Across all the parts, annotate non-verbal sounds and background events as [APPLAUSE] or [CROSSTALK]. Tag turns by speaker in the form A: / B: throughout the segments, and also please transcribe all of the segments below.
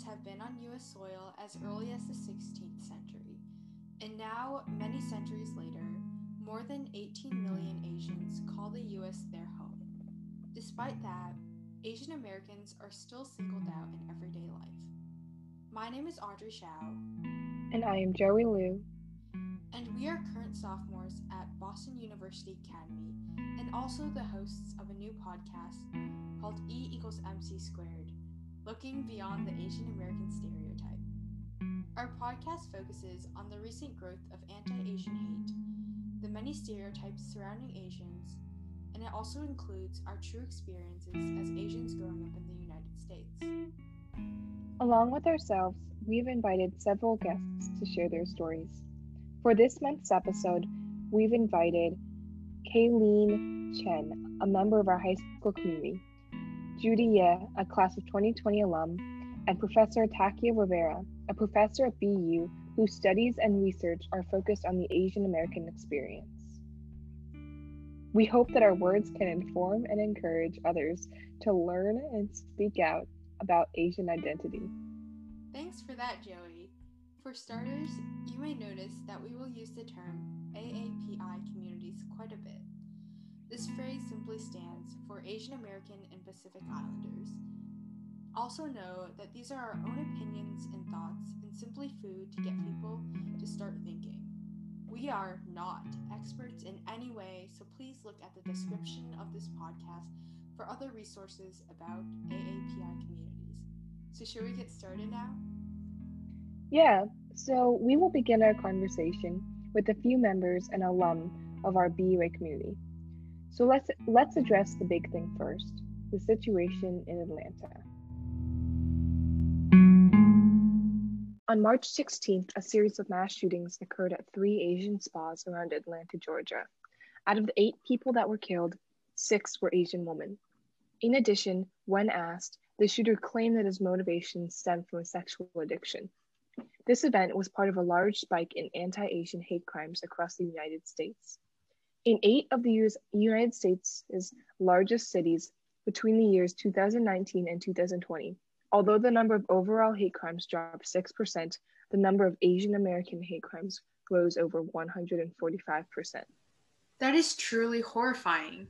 A: Asians have been on U.S. soil as early as the 16th century, and now, many centuries later, more than 18 million Asians call the U.S. their home. Despite that, Asian Americans are still singled out in everyday life. My name is Audrey Shao.
B: And I am Joey Liu.
A: And we are current sophomores at Boston University Academy and also the hosts of a new podcast called E equals MC squared, looking beyond the Asian American stereotype. Our podcast focuses on the recent growth of anti Asian hate, the many stereotypes surrounding Asians, and it also includes our true experiences as Asians growing up in the United States.
B: Along with ourselves, we've invited several guests to share their stories. For this month's episode, we've invited Kayleen Chen, a member of our high school community, Judy Ye, a class of 2020 alum, and Professor Takia Rivera, a professor at BU whose studies and research are focused on the Asian American experience. We hope that our words can inform and encourage others to learn and speak out about Asian identity.
A: Thanks for that, Joey. For starters, you may notice that we will use the term AAPI communities quite a bit. This phrase simply stands for Asian American and Pacific Islanders. Also, know that these are our own opinions and thoughts and simply food to get people to start thinking. We are not experts in any way, so please look at the description of this podcast for other resources about AAPI communities. So, should we get started now?
B: Yeah, so we will begin our conversation with a few members and alum of our BUA community. So let's let's address the big thing first, the situation in Atlanta. On March 16th, a series of mass shootings occurred at three Asian spas around Atlanta, Georgia. Out of the eight people that were killed, six were Asian women. In addition, when asked, the shooter claimed that his motivation stemmed from a sexual addiction. This event was part of a large spike in anti Asian hate crimes across the United States. In eight of the United States' largest cities between the years 2019 and 2020, although the number of overall hate crimes dropped 6%, the number of Asian American hate crimes rose over 145%.
A: That is truly horrifying.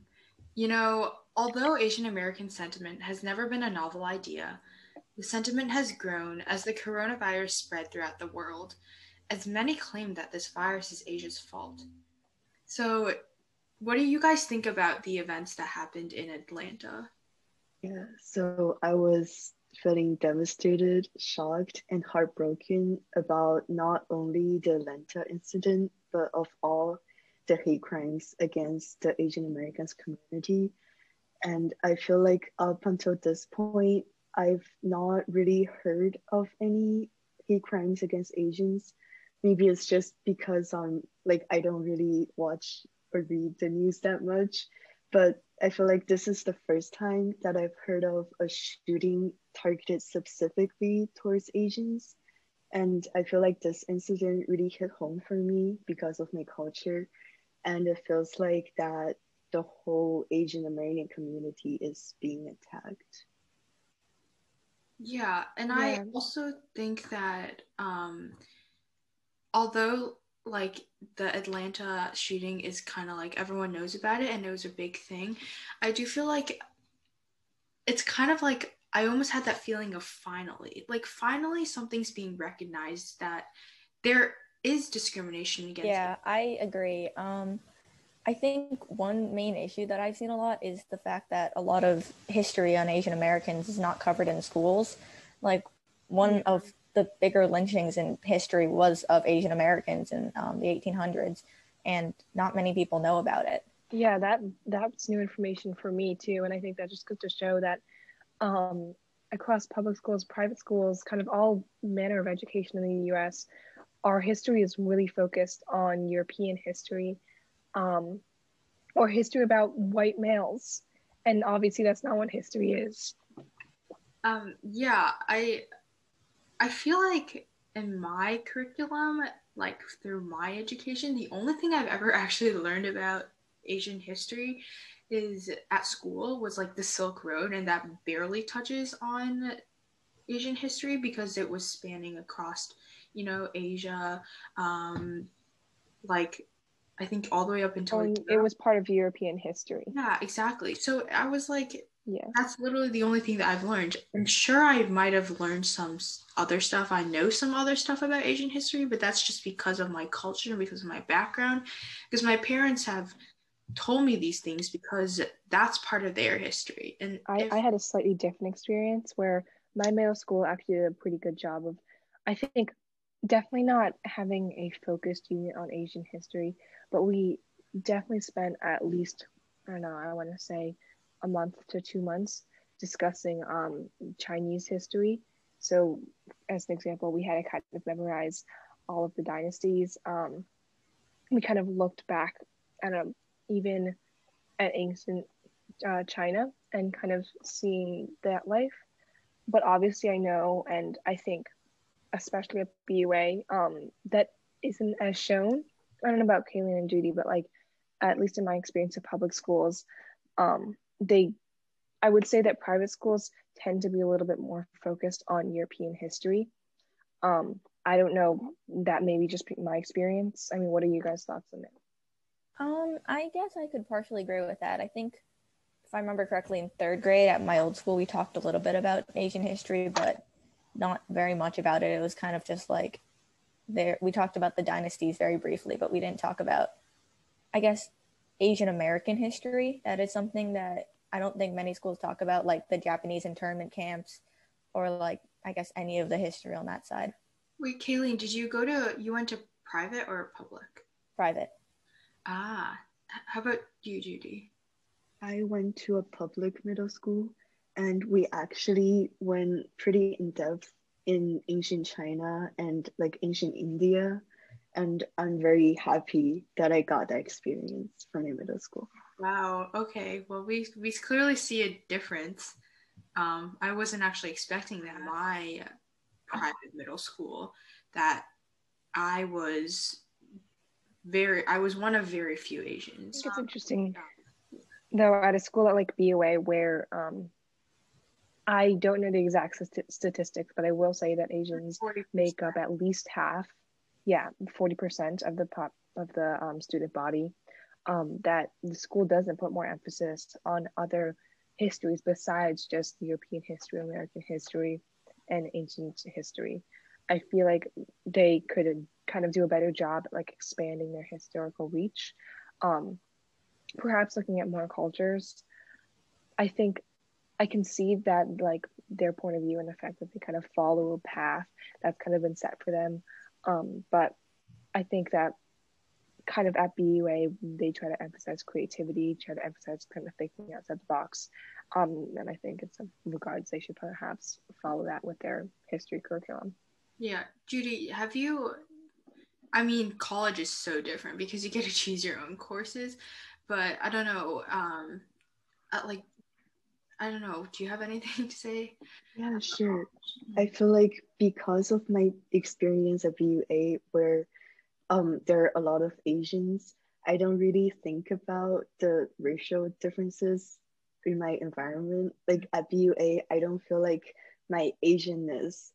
A: You know, although Asian American sentiment has never been a novel idea, the sentiment has grown as the coronavirus spread throughout the world, as many claim that this virus is Asia's fault. So, what do you guys think about the events that happened in Atlanta?
C: Yeah, so I was feeling devastated, shocked, and heartbroken about not only the Atlanta incident, but of all the hate crimes against the Asian Americans community. And I feel like up until this point, I've not really heard of any hate crimes against Asians. Maybe it's just because um like I don't really watch or read the news that much, but I feel like this is the first time that I've heard of a shooting targeted specifically towards Asians. And I feel like this incident really hit home for me because of my culture and it feels like that the whole Asian American community is being attacked.
A: Yeah, and yeah. I also think that um, although like the Atlanta shooting is kind of like everyone knows about it and it was a big thing, I do feel like it's kind of like I almost had that feeling of finally, like finally something's being recognized that there is discrimination against
D: yeah i agree. Um i think one main issue that i've seen a lot is the fact that a lot of history on asian americans is not covered in schools. Like one of the bigger lynchings in history was of asian americans in um, the 1800s and not many people know about it
B: yeah that that's new information for me too and i think that just goes to show that um, across public schools private schools kind of all manner of education in the us our history is really focused on European history um, or history about white males. And obviously, that's not what history is.
A: Um, yeah, I I feel like in my curriculum, like through my education, the only thing I've ever [LAUGHS] actually learned about Asian history is at school was like the Silk Road, and that barely touches on Asian history because it was spanning across, you know, Asia, um, like I think all the way up until like,
B: it was part of European history.
A: yeah, exactly. So I was like,
B: Yeah.
A: that's literally the only thing that I've learned. I'm sure I might have learned some other stuff. I know some other stuff about Asian history, but that's just because of my culture and because of my background. Because my parents have told me these things because that's part of their history. And
B: I,
A: if-
B: I had a slightly different experience where my middle school actually did a pretty good job of, I think, definitely not having a focused unit on Asian history, but we definitely spent at least, I don't know, I want to say a month to two months discussing um, Chinese history. So, as an example, we had to kind of memorize all of the dynasties. Um, we kind of looked back at um, even at ancient uh, China and kind of seeing that life. But obviously, I know, and I think, especially at BUA, um, that isn't as shown. I don't know about Kayleen and Judy, but like, at least in my experience of public schools, um, they, I would say that private schools tend to be a little bit more focused on European history. Um, I don't know. That may be just my experience. I mean, what are you guys' thoughts on it?
D: Um, I guess I could partially agree with that. I think if I remember correctly, in third grade at my old school, we talked a little bit about Asian history, but not very much about it. It was kind of just like there we talked about the dynasties very briefly, but we didn't talk about I guess Asian American history. That is something that I don't think many schools talk about, like the Japanese internment camps or like I guess any of the history on that side.
A: wait, Kayleen, did you go to, you went to private or public?
D: Private.
A: Ah, how about you, Judy?
C: I went to a public middle school and we actually went pretty in depth in ancient China and like ancient India. And I'm very happy that I got that experience from a middle school.
A: Wow. Okay. Well, we we clearly see a difference. Um, I wasn't actually expecting that. My private middle school, that I was very, I was one of very few Asians.
B: I think it's interesting though at a school at like BUA where um I don't know the exact st- statistics, but I will say that Asians
A: 40%.
B: make up at least half, yeah, forty percent of the pop of the um, student body. Um, that the school doesn't put more emphasis on other histories besides just European history, American history, and ancient history. I feel like they could kind of do a better job at like expanding their historical reach. Um, perhaps looking at more cultures. I think I can see that like their point of view and the fact that they kind of follow a path that's kind of been set for them. Um, but I think that kind of at BUA they try to emphasize creativity, try to emphasize kind of thinking outside the box. Um, and I think in some regards they should perhaps follow that with their history curriculum.
A: Yeah, Judy, have you? I mean, college is so different because you get to choose your own courses, but I don't know. Um, uh, like, I don't know. Do you have anything [LAUGHS] to say?
C: Yeah, sure. I feel like because of my experience at BUA, where um, there are a lot of Asians, I don't really think about the racial differences in my environment. Like at BUA, I don't feel like my Asianness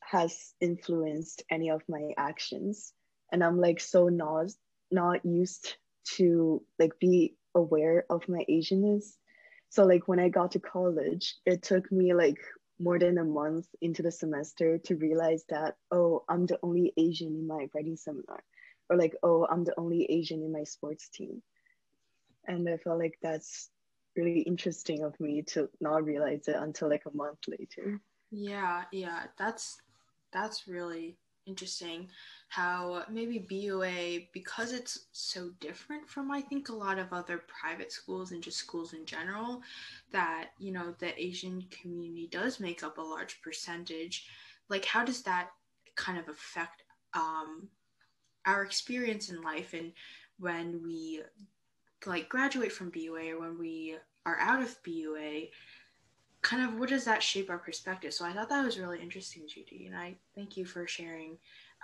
C: has influenced any of my actions. And I'm like so not not used to like be aware of my Asianness. So like when I got to college, it took me like more than a month into the semester to realize that oh i'm the only asian in my writing seminar. Or like oh i'm the only asian in my sports team. And i felt like that's really interesting of me to not realize it until like a month later.
A: Yeah, yeah, that's that's really interesting. How maybe BUA because it's so different from I think a lot of other private schools and just schools in general, that you know the Asian community does make up a large percentage. Like, how does that kind of affect um, our experience in life and when we like graduate from BUA or when we are out of BUA? kind of what does that shape our perspective so i thought that was really interesting judy and i thank you for sharing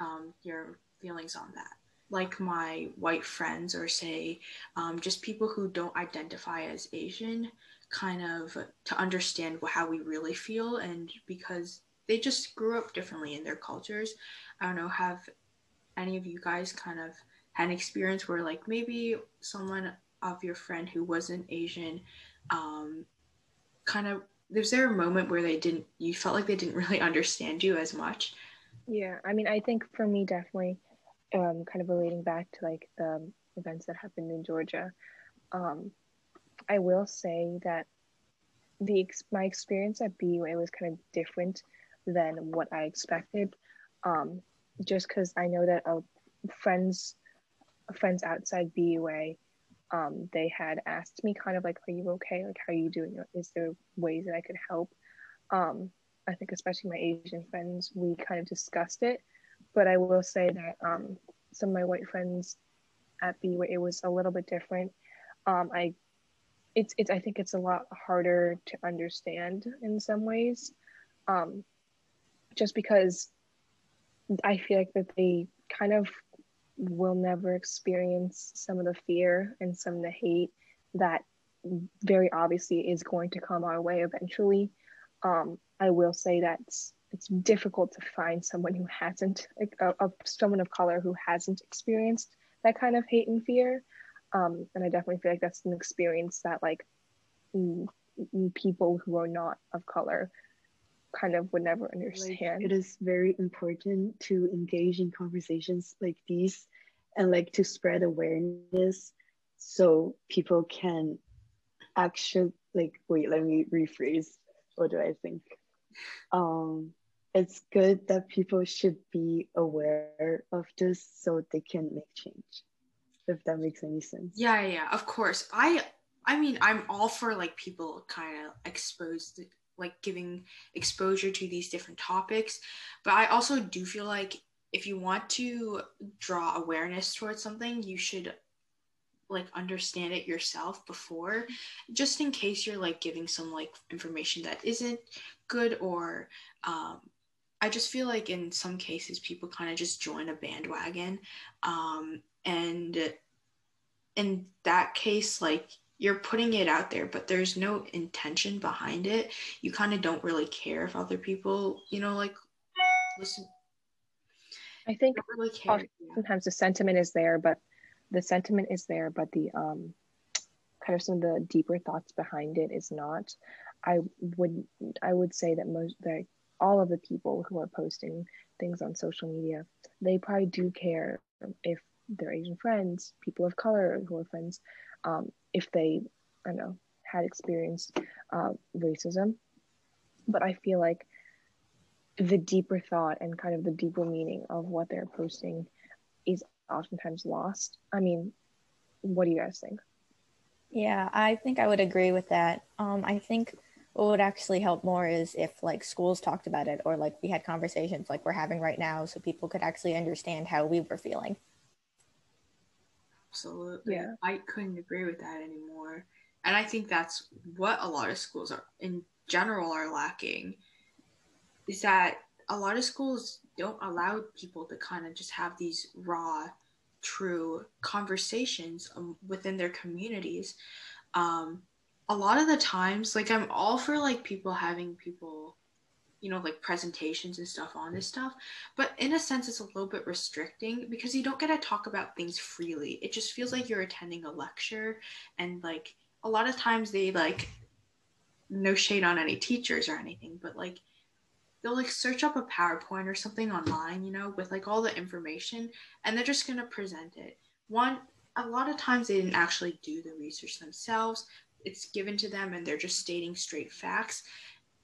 A: um, your feelings on that like my white friends or say um, just people who don't identify as asian kind of to understand how we really feel and because they just grew up differently in their cultures. I don't know, have any of you guys kind of had an experience where like maybe someone of your friend who wasn't Asian, um, kind of was there a moment where they didn't you felt like they didn't really [LAUGHS] understand you as much?
B: Yeah, I mean, I think for me, definitely, um, kind of relating back to like the events that happened in Georgia, um, I will say that the my experience at BUA was kind of different than what I expected. Um, just because I know that uh, friends friends outside BUA, um, they had asked me kind of like, "Are you okay? Like, how are you doing? Is there ways that I could help?" Um, I think especially my Asian friends, we kind of discussed it, but I will say that um, some of my white friends at BUA, it was a little bit different. Um, I it's it's I think it's a lot harder to understand in some ways, um, just because I feel like that they kind of will never experience some of the fear and some of the hate that very obviously is going to come our way eventually. Um, I will say that it's, it's difficult to find someone who hasn't, a, a, someone of color who hasn't experienced that kind of hate and fear. Um, and I definitely feel like that's an experience that like people who are not of color kind of would never understand.
C: Like, it is very important to engage in conversations like these and like to spread awareness so people can actually like wait let me rephrase what do i think? Um it's good that people should be aware of this so they can make change if that makes any sense.
A: Yeah yeah of course. I i mean i'm all for like people kind of exposed like giving exposure to these different topics but i also do feel like if you want to draw awareness towards something you should like understand it yourself before just in case you're like giving some like information that isn't good or um, i just feel like in some cases people kind of just join a bandwagon um, and in that case like you're putting it out there but there's no intention behind it. You kind of don't really care if other people you know like listen.
B: I think really sometimes the sentiment is there but the sentiment is there but the um kind of some of the deeper thoughts behind it is not i would i would say that most that all of the people who are posting things on social media they probably do care if their asian friends people of color who are friends um, if they, I don't know, had experienced uh, racism. But I feel like the deeper thought and kind of the deeper meaning of what they're posting is oftentimes lost. I mean, what do you guys think?
D: Yeah, I think I would agree with that. Um, I think what would actually help more is if like schools talked about it or like we had conversations like we're having right now so people could actually understand how we were feeling.
A: Absolutely. Yeah. I couldn't agree with that anymore. And I think that's what a lot of schools are in general are lacking is that a lot of schools don't allow people to kind of just have these raw, true conversations um, within their communities. Um, a lot of the times, like I'm all for like people having people you know like presentations and stuff on this stuff but in a sense it's a little bit restricting because you don't get to talk about things freely it just feels like you're attending a lecture and like a lot of times they like no shade on any teachers or anything but like they'll like search up a powerpoint or something online you know with like all the information and they're just going to present it one a lot of times they didn't actually do the research themselves it's given to them and they're just stating straight facts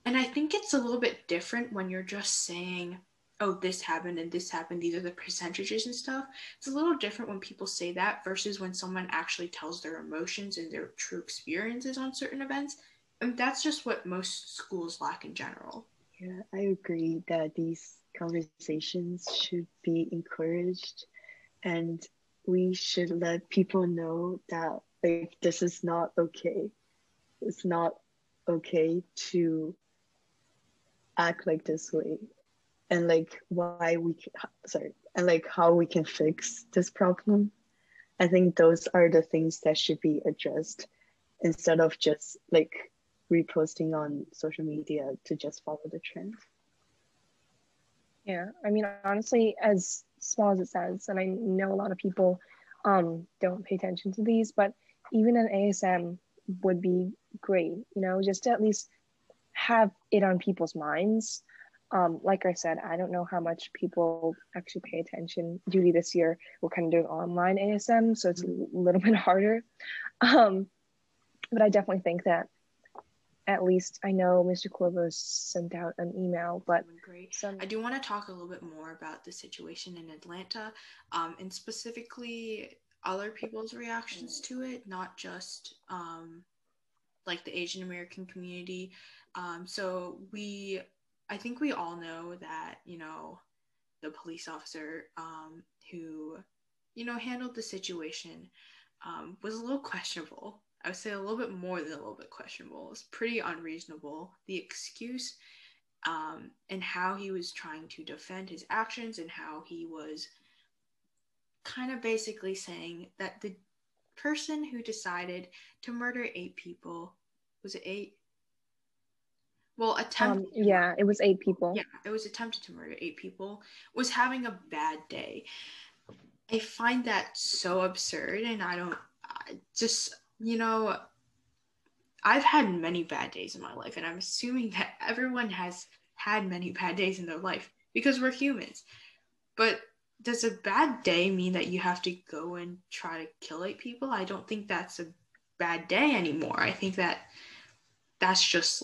A: and I think it's a little bit different when you're just saying, oh, this happened and this happened, these are the percentages and stuff. It's a little different when people say that versus when someone actually tells their emotions and their true experiences on certain events. And that's just what most schools lack in general.
C: Yeah, I agree that these conversations should be encouraged and we should let people know that like this is not okay. It's not okay to act like this way and like why we sorry and like how we can fix this problem i think those are the things that should be addressed instead of just like reposting on social media to just follow the trend
B: Yeah, I mean, honestly, as small as it sounds, and I know a lot of people um, don't pay attention to these, but even an ASM would be great, you know, just to at least have it on people's minds. Um, like I said, I don't know how much people actually pay attention. Duty this year, we're kind of doing online ASM, so it's a little bit harder. Um, but I definitely think that at least I know Mr. Corvo sent out an email, but
A: great. Some... I do want to talk a little bit more about the situation in Atlanta, um, and specifically other people's reactions to it, not just um, like the Asian American community. Um, so we, I think we all know that you know the police officer um, who you know handled the situation um, was a little [LAUGHS] questionable I would say a little bit more than a little bit questionable. It's pretty unreasonable. The excuse um, and how he was trying to defend his actions and how he was kind of basically saying that the person who decided to murder eight people was it eight? Well, attempted.
B: Um, yeah, it was eight people.
A: Yeah, it was attempted to murder eight people. Was having a bad day. I find that so absurd, and I don't. I just you know, I've had many bad days in my life, and I'm assuming that everyone has had many bad days in their life because we're humans. But does a bad day mean that you have to go and try to kill eight people? I don't think that's a bad day anymore. I think that that's just,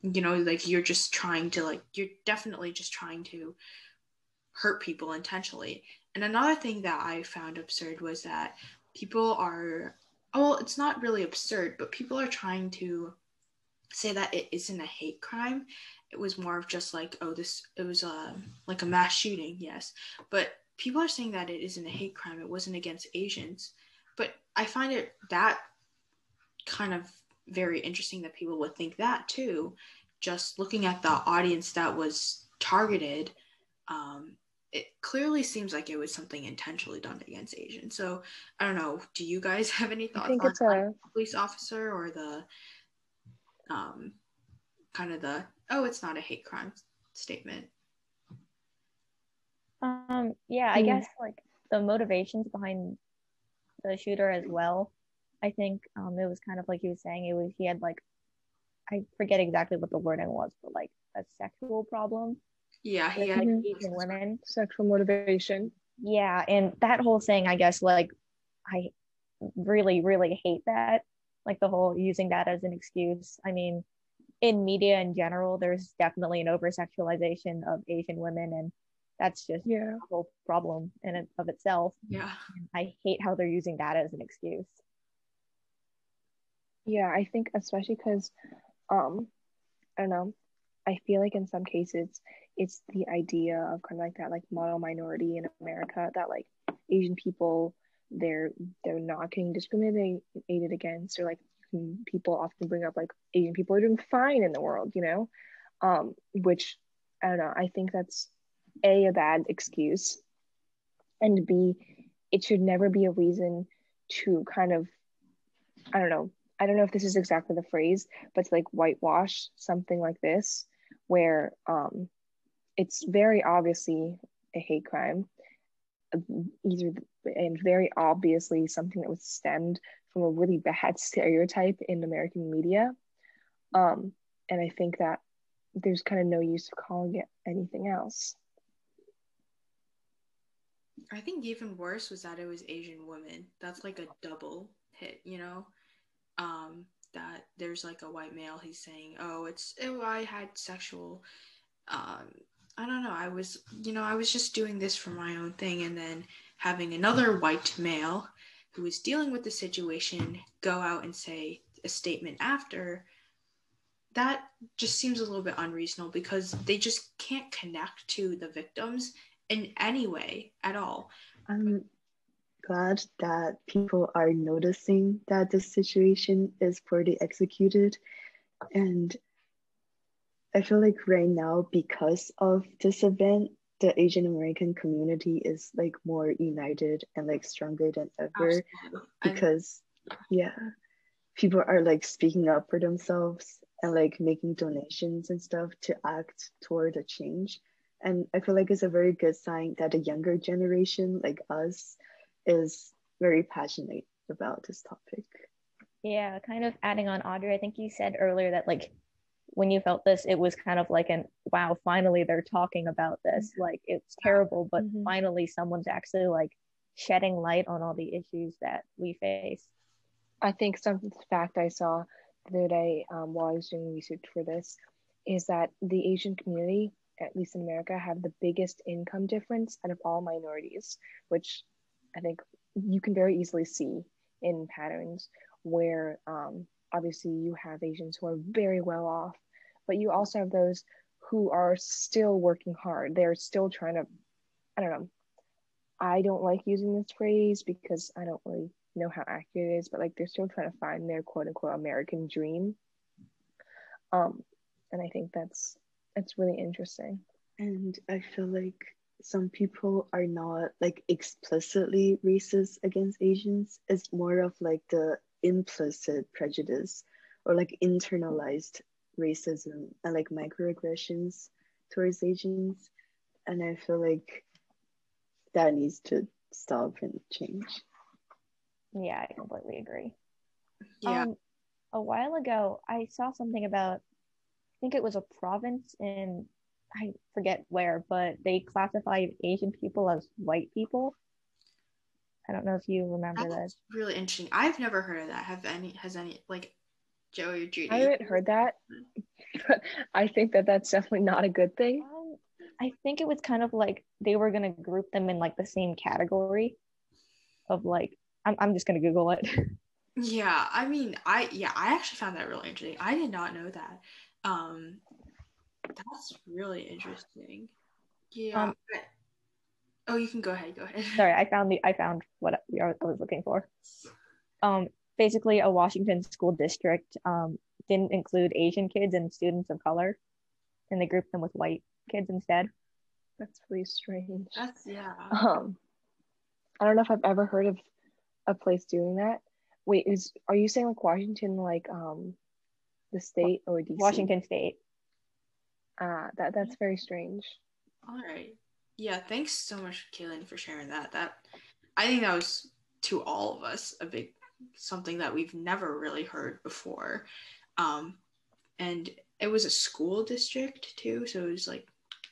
A: you know, like you're just trying to, like, you're definitely just trying to hurt people intentionally. And another thing that I found absurd was that people are well, it's not really absurd, but people are trying to say that it isn't a hate crime. It was more of just like, oh, this it was a like a mass shooting, yes. But people are saying that it isn't a hate crime. It wasn't against Asians. But I find it that kind of very interesting that people would think that too. Just looking at the audience that was targeted, um, it clearly seems like it was something intentionally done against Asians. So I don't know. Do you guys [LAUGHS] have any thoughts on a... the police officer or the um kind of the oh it's not a hate crime statement?
D: Um yeah, I mm. guess like the motivations behind the shooter as well. I think um it was kind of like he was saying it was he had like I forget exactly what the wording was, but like a sexual problem
A: yeah, he
D: had Asian women.
B: Sexual motivation.
D: Yeah, and that whole thing, I guess, like I really, really hate that. Like the whole using that as an excuse. I mean, in media in general, there's definitely an over sexualization of Asian women, and that's just
B: yeah.
D: a whole problem in it of itself.
A: Yeah,
D: I hate how they're using that as an excuse.
B: Yeah, I think especially because, um, I don't know. I feel like in some cases it's the idea of kind of like that like model minority in America that like Asian people they're they're not getting discriminated against or like people often bring up like Asian people are doing fine in the world, you know, um, which I don't know. I think that's a a bad excuse, and b it should never be a reason to kind of I don't know. I don't know if this is exactly the phrase, but to like whitewash something like this, where um, it's very obviously a hate crime either and very obviously something that was stemmed from a really bad [LAUGHS] stereotype in American media. Um, and I think that there's kind of no use of calling it anything else.
A: I think even worse was that it was Asian women. That's like a double hit, you know? Um, that there's like a white male, he's saying, oh, it's, oh, I had sexual um, I don't know. I was, you know, I was just doing this for my own thing, and then having another white male who was dealing with the situation go out and say a statement after that just seems a little bit unreasonable because they just can't connect to the victims in any way at all.
C: I'm glad that people are noticing that this situation is poorly executed and I feel like right now, because of this event, the Asian American community is like more united and like stronger than ever Absolutely. because yeah, people are like speaking up for themselves and like making donations and stuff to act toward a change. And I feel like it's a very good sign that the younger generation, like us, is very passionate about this topic.
D: Yeah, kind of adding on Audrey, I think you said earlier that like when you felt this, it was kind of like an wow, finally they're talking about this. Like it's terrible, but
B: Mhm.
D: finally someone's actually like shedding light on all the issues that we face.
B: I think some fact I saw the other day um, while I was doing research for this is that the Asian community, at least in America, have the biggest income difference out of all minorities, which I think you can very easily see in patterns where um, obviously you have Asians who are very well off, but you also have those who are still working hard. They're still trying to, I don't know. I don't like using this phrase because I don't really know how accurate it is, but like they're still trying to find their quote unquote American dream. Um, and I think that's that's really interesting.
C: And I feel like some people are not like explicitly racist against Asians. It's more of like the implicit prejudice or like internalized racism and like microaggressions towards Asians. And I feel like that needs to stop and change.
D: Yeah, I completely agree.
A: Yeah.
D: Um, a while ago, I saw something about, I think it was a province in, I forget where, but they classified Asian people as white people. I don't know if you remember
A: That's
D: this.
A: really interesting. I've never heard of that. Have any? Has any like Joey or Judy?
B: I haven't heard that, but [LAUGHS] I think that that's definitely not a good thing.
D: Um, I think it was kind of like they were gonna group them in like the same category of like I'm I'm just gonna Google it.
A: Yeah, I mean, I yeah, I actually found that really interesting. I did not know that. Um, that's really interesting. Yeah.
D: Um,
A: oh, you can go ahead. Go ahead.
D: Sorry, I found the I found what we I was looking for. Um, basically, a Washington school district um didn't include Asian kids and students of color, and they grouped them with white kids instead.
B: That's really strange.
A: That's yeah.
B: Um, I don't know if I've ever heard of a place doing that. Wait, is are you saying like Washington, like um, the state or DC?
D: Washington State.
B: Ah, that that's very strange.
A: All right. Yeah. Thanks so much, Kayleen, for sharing that. That I think that was to all of us a big something that we've never really heard before. Um, and it was a school district too, so it was like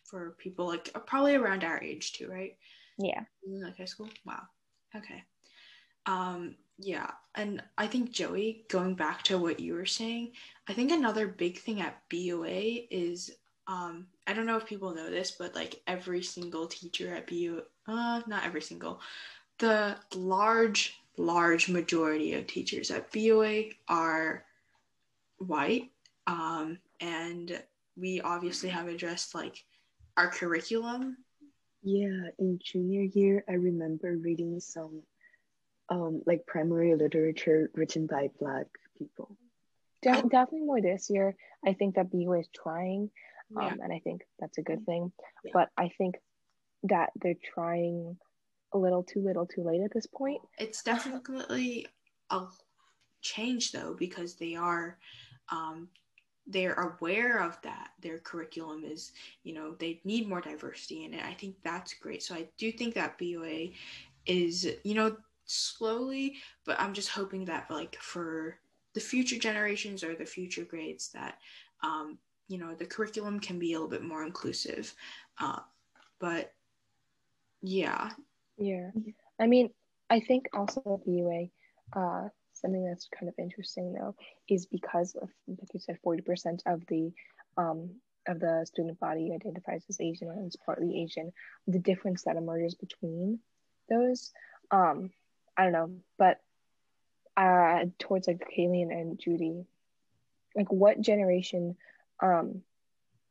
A: for people like probably around our age too, right?
D: Yeah.
A: Like high school? Wow. Okay. Um, yeah. And I think Joey, going back to what you were saying, I think another big thing at BUA is um, I don't know if people know this, but like every single teacher at BU, uh, not every single, the large, large majority of teachers at BUA are white. Um, and we obviously have addressed like our curriculum
C: Yeah, in junior year, I remember reading some um like primary literature written by black people.
B: Def- definitely more this year. I think that BU is trying, um, and I think that's a good thing.
A: Yeah.
B: But I think that they're trying a little too little too late at this point.
A: it's definitely a change though because they are um, they're aware of that their curriculum is you know they need more diversity in it i think that's great so i do think that BUA is you know slowly but i'm just hoping that like for the future generations or the future grades that um, you know the curriculum can be a little bit more inclusive uh, but yeah
B: Yeah. I mean, I think also the BUA, uh, something that's kind of interesting though is because of like you said, forty percent of the um of the student body identifies as Asian or is partly Asian. The difference that emerges between those, um, I don't know, but uh, towards like Kayleen and Judy, like what generation, um,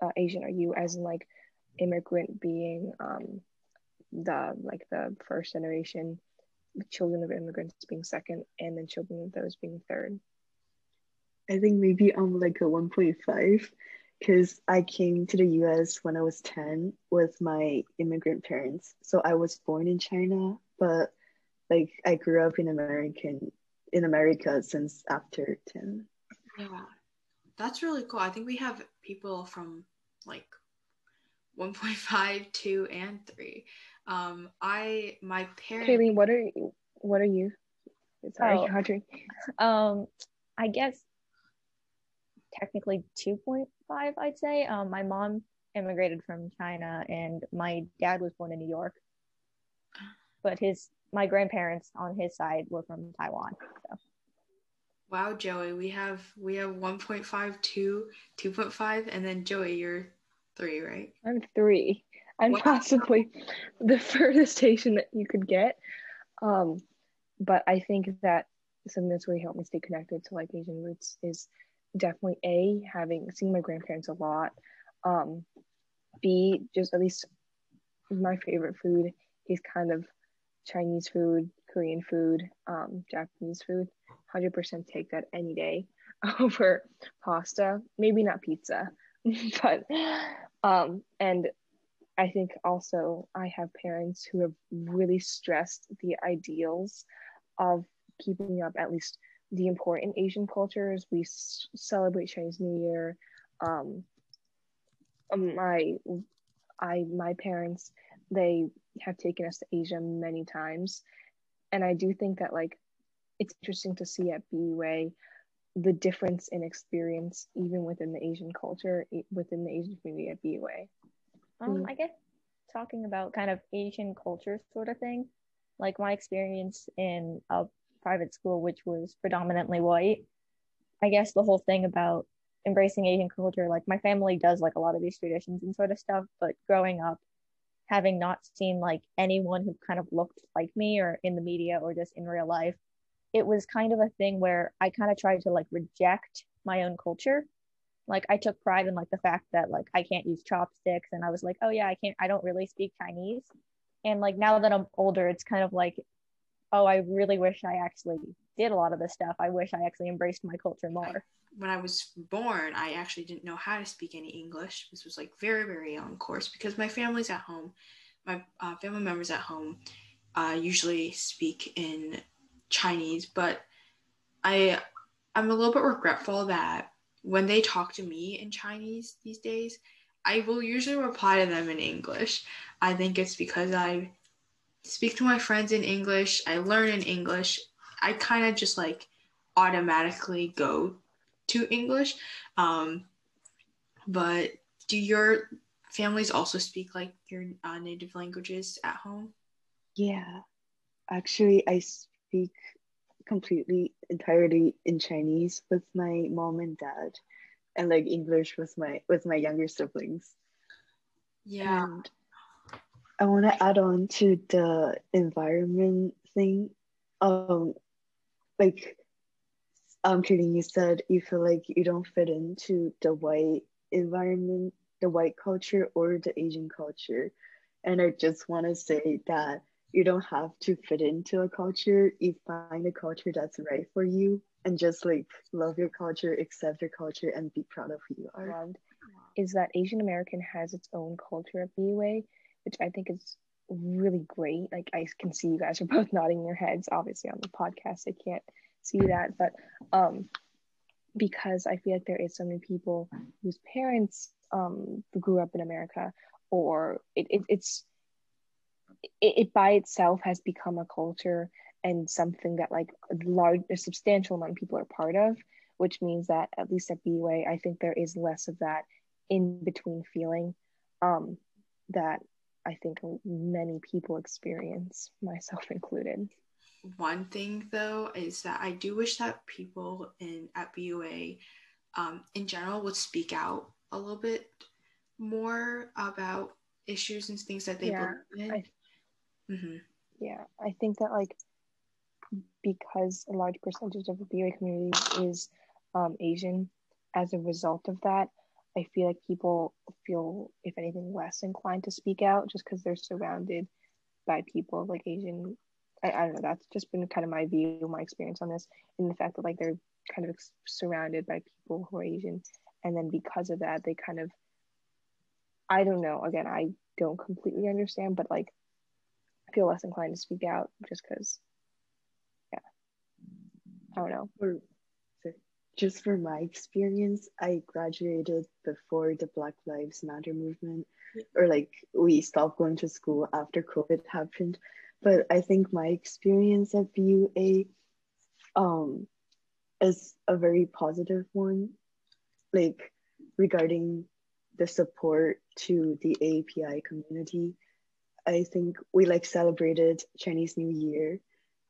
B: uh, Asian are you? As in like immigrant being um the like the first generation children of immigrants being second and then children of those being third
C: I think maybe I'm like a 1.5 because I came to the US when I was 10 with my immigrant parents. So I was born in China, but like I grew up in American in America since after 10.
A: Yeah, that's really cool. I think we have people from like 1.5, 2, and 3. Um, I my parents.
B: Kayleen, what are you? What are you? Sorry,
D: Oh.
B: Audrey. [LAUGHS]
D: Um, I guess technically 2.5, I'd say. Um, my mom immigrated from China and my dad was born in New York. But his my grandparents on his side were from Taiwan. So
A: Wow, Joey, we have we have 1.5, 2, 2.5, and then Joey, you're three, right?
B: I'm three. I'm
A: Wow.
B: possibly the furthest station that you could get. Um, but I think that something that's really helped me stay connected to like Asian roots is definitely a having seen my grandparents a lot. Um, B just at least my favorite food is kind of Chinese food, Korean food, um, Japanese food. Hundred percent take that any day [LAUGHS] over pasta. Maybe not pizza, [LAUGHS] but um, and I think also I have parents who have really stressed the ideals of keeping up at least the important Asian cultures. We s- celebrate Chinese New Year. Um, um, my I my parents they have taken us to Asia many times, and I do think that like it's interesting to see at BUA the difference in experience even within the Asian culture within the Asian community at BUA.
D: Um,
B: Mm.
D: I guess talking about kind of Asian culture sort of thing, like my experience in a private school, which was predominantly white. I guess the whole thing about embracing Asian culture, like my family does like a lot of these traditions and sort of stuff, but growing up, having not seen like anyone who kind of looked like me or in the media or just in real life, it was kind of a thing where I kind of tried to like reject my own culture like I took pride in like the fact that like I can't use chopsticks and I was like, oh yeah, I can't I don't really speak Chinese. And like now that I'm older, it's kind of like, oh, I really wish I actually did a lot of this stuff. I wish I actually embraced my culture more.
A: When I was born, I actually didn't know how to speak any English. This was like very, very young course because my family's at home. My uh, family members at home uh, usually speak in Chinese, but I I'm a little bit regretful that when they talk to me in Chinese these days, I will usually reply to them in English. I think it's because I speak to my friends in English, I learn in English. I kind of just like automatically go to English. Um, but do your families also speak like your uh, native languages at home?
C: Yeah, actually, I speak completely, entirely in Chinese with my mom and dad, and like English with my with my younger siblings.
A: Yeah.
C: And I want to add on to the environment thing. Um, like, um, Katie, you said you feel like you don't fit into the white environment, the white culture, or the Asian culture. And I just want to say that you don't have to fit into a culture. You find a culture that's right for you, and just like love your culture, accept your culture, and be proud of who you are.
B: is that Asian American has its own culture at BUA, which I think is really great. Like I can see you guys are [LAUGHS] both nodding your heads. Obviously on the podcast, I can't see that, but um, because I feel like there is so many people whose parents um grew up in America, or it, it it's it, it by itself has become a culture and something that like a large a substantial amount of people are part of which means that at least at BUA, I think there is less of that in between feeling um, that I think many people experience, myself [LAUGHS] included.
A: One thing though is that I do wish that people in at BUA um, in general would speak out a little bit more about issues and things that they
B: Yeah,
A: believe in.
B: I-
A: hmm
B: Yeah, I think that like because a large percentage of the BUA community is um, Asian, as a result of that, I feel like people feel, if anything, less inclined to speak out just because they're surrounded by people like Asian. I, I don't know. That's just been kind of my view, my experience on this, and the fact that like they're kind of ex- surrounded by people who are Asian, and then because of that, they kind of, I don't know. Again, I don't completely understand, but like, feel less inclined to speak out just because, yeah, I don't know.
C: Or sorry, just for my experience, I graduated before the Black Lives Matter movement, or like we stopped going to school after COVID happened. But I think my experience at BUA um, is a very positive one, like regarding the support to the API community. I think we like celebrated Chinese New Year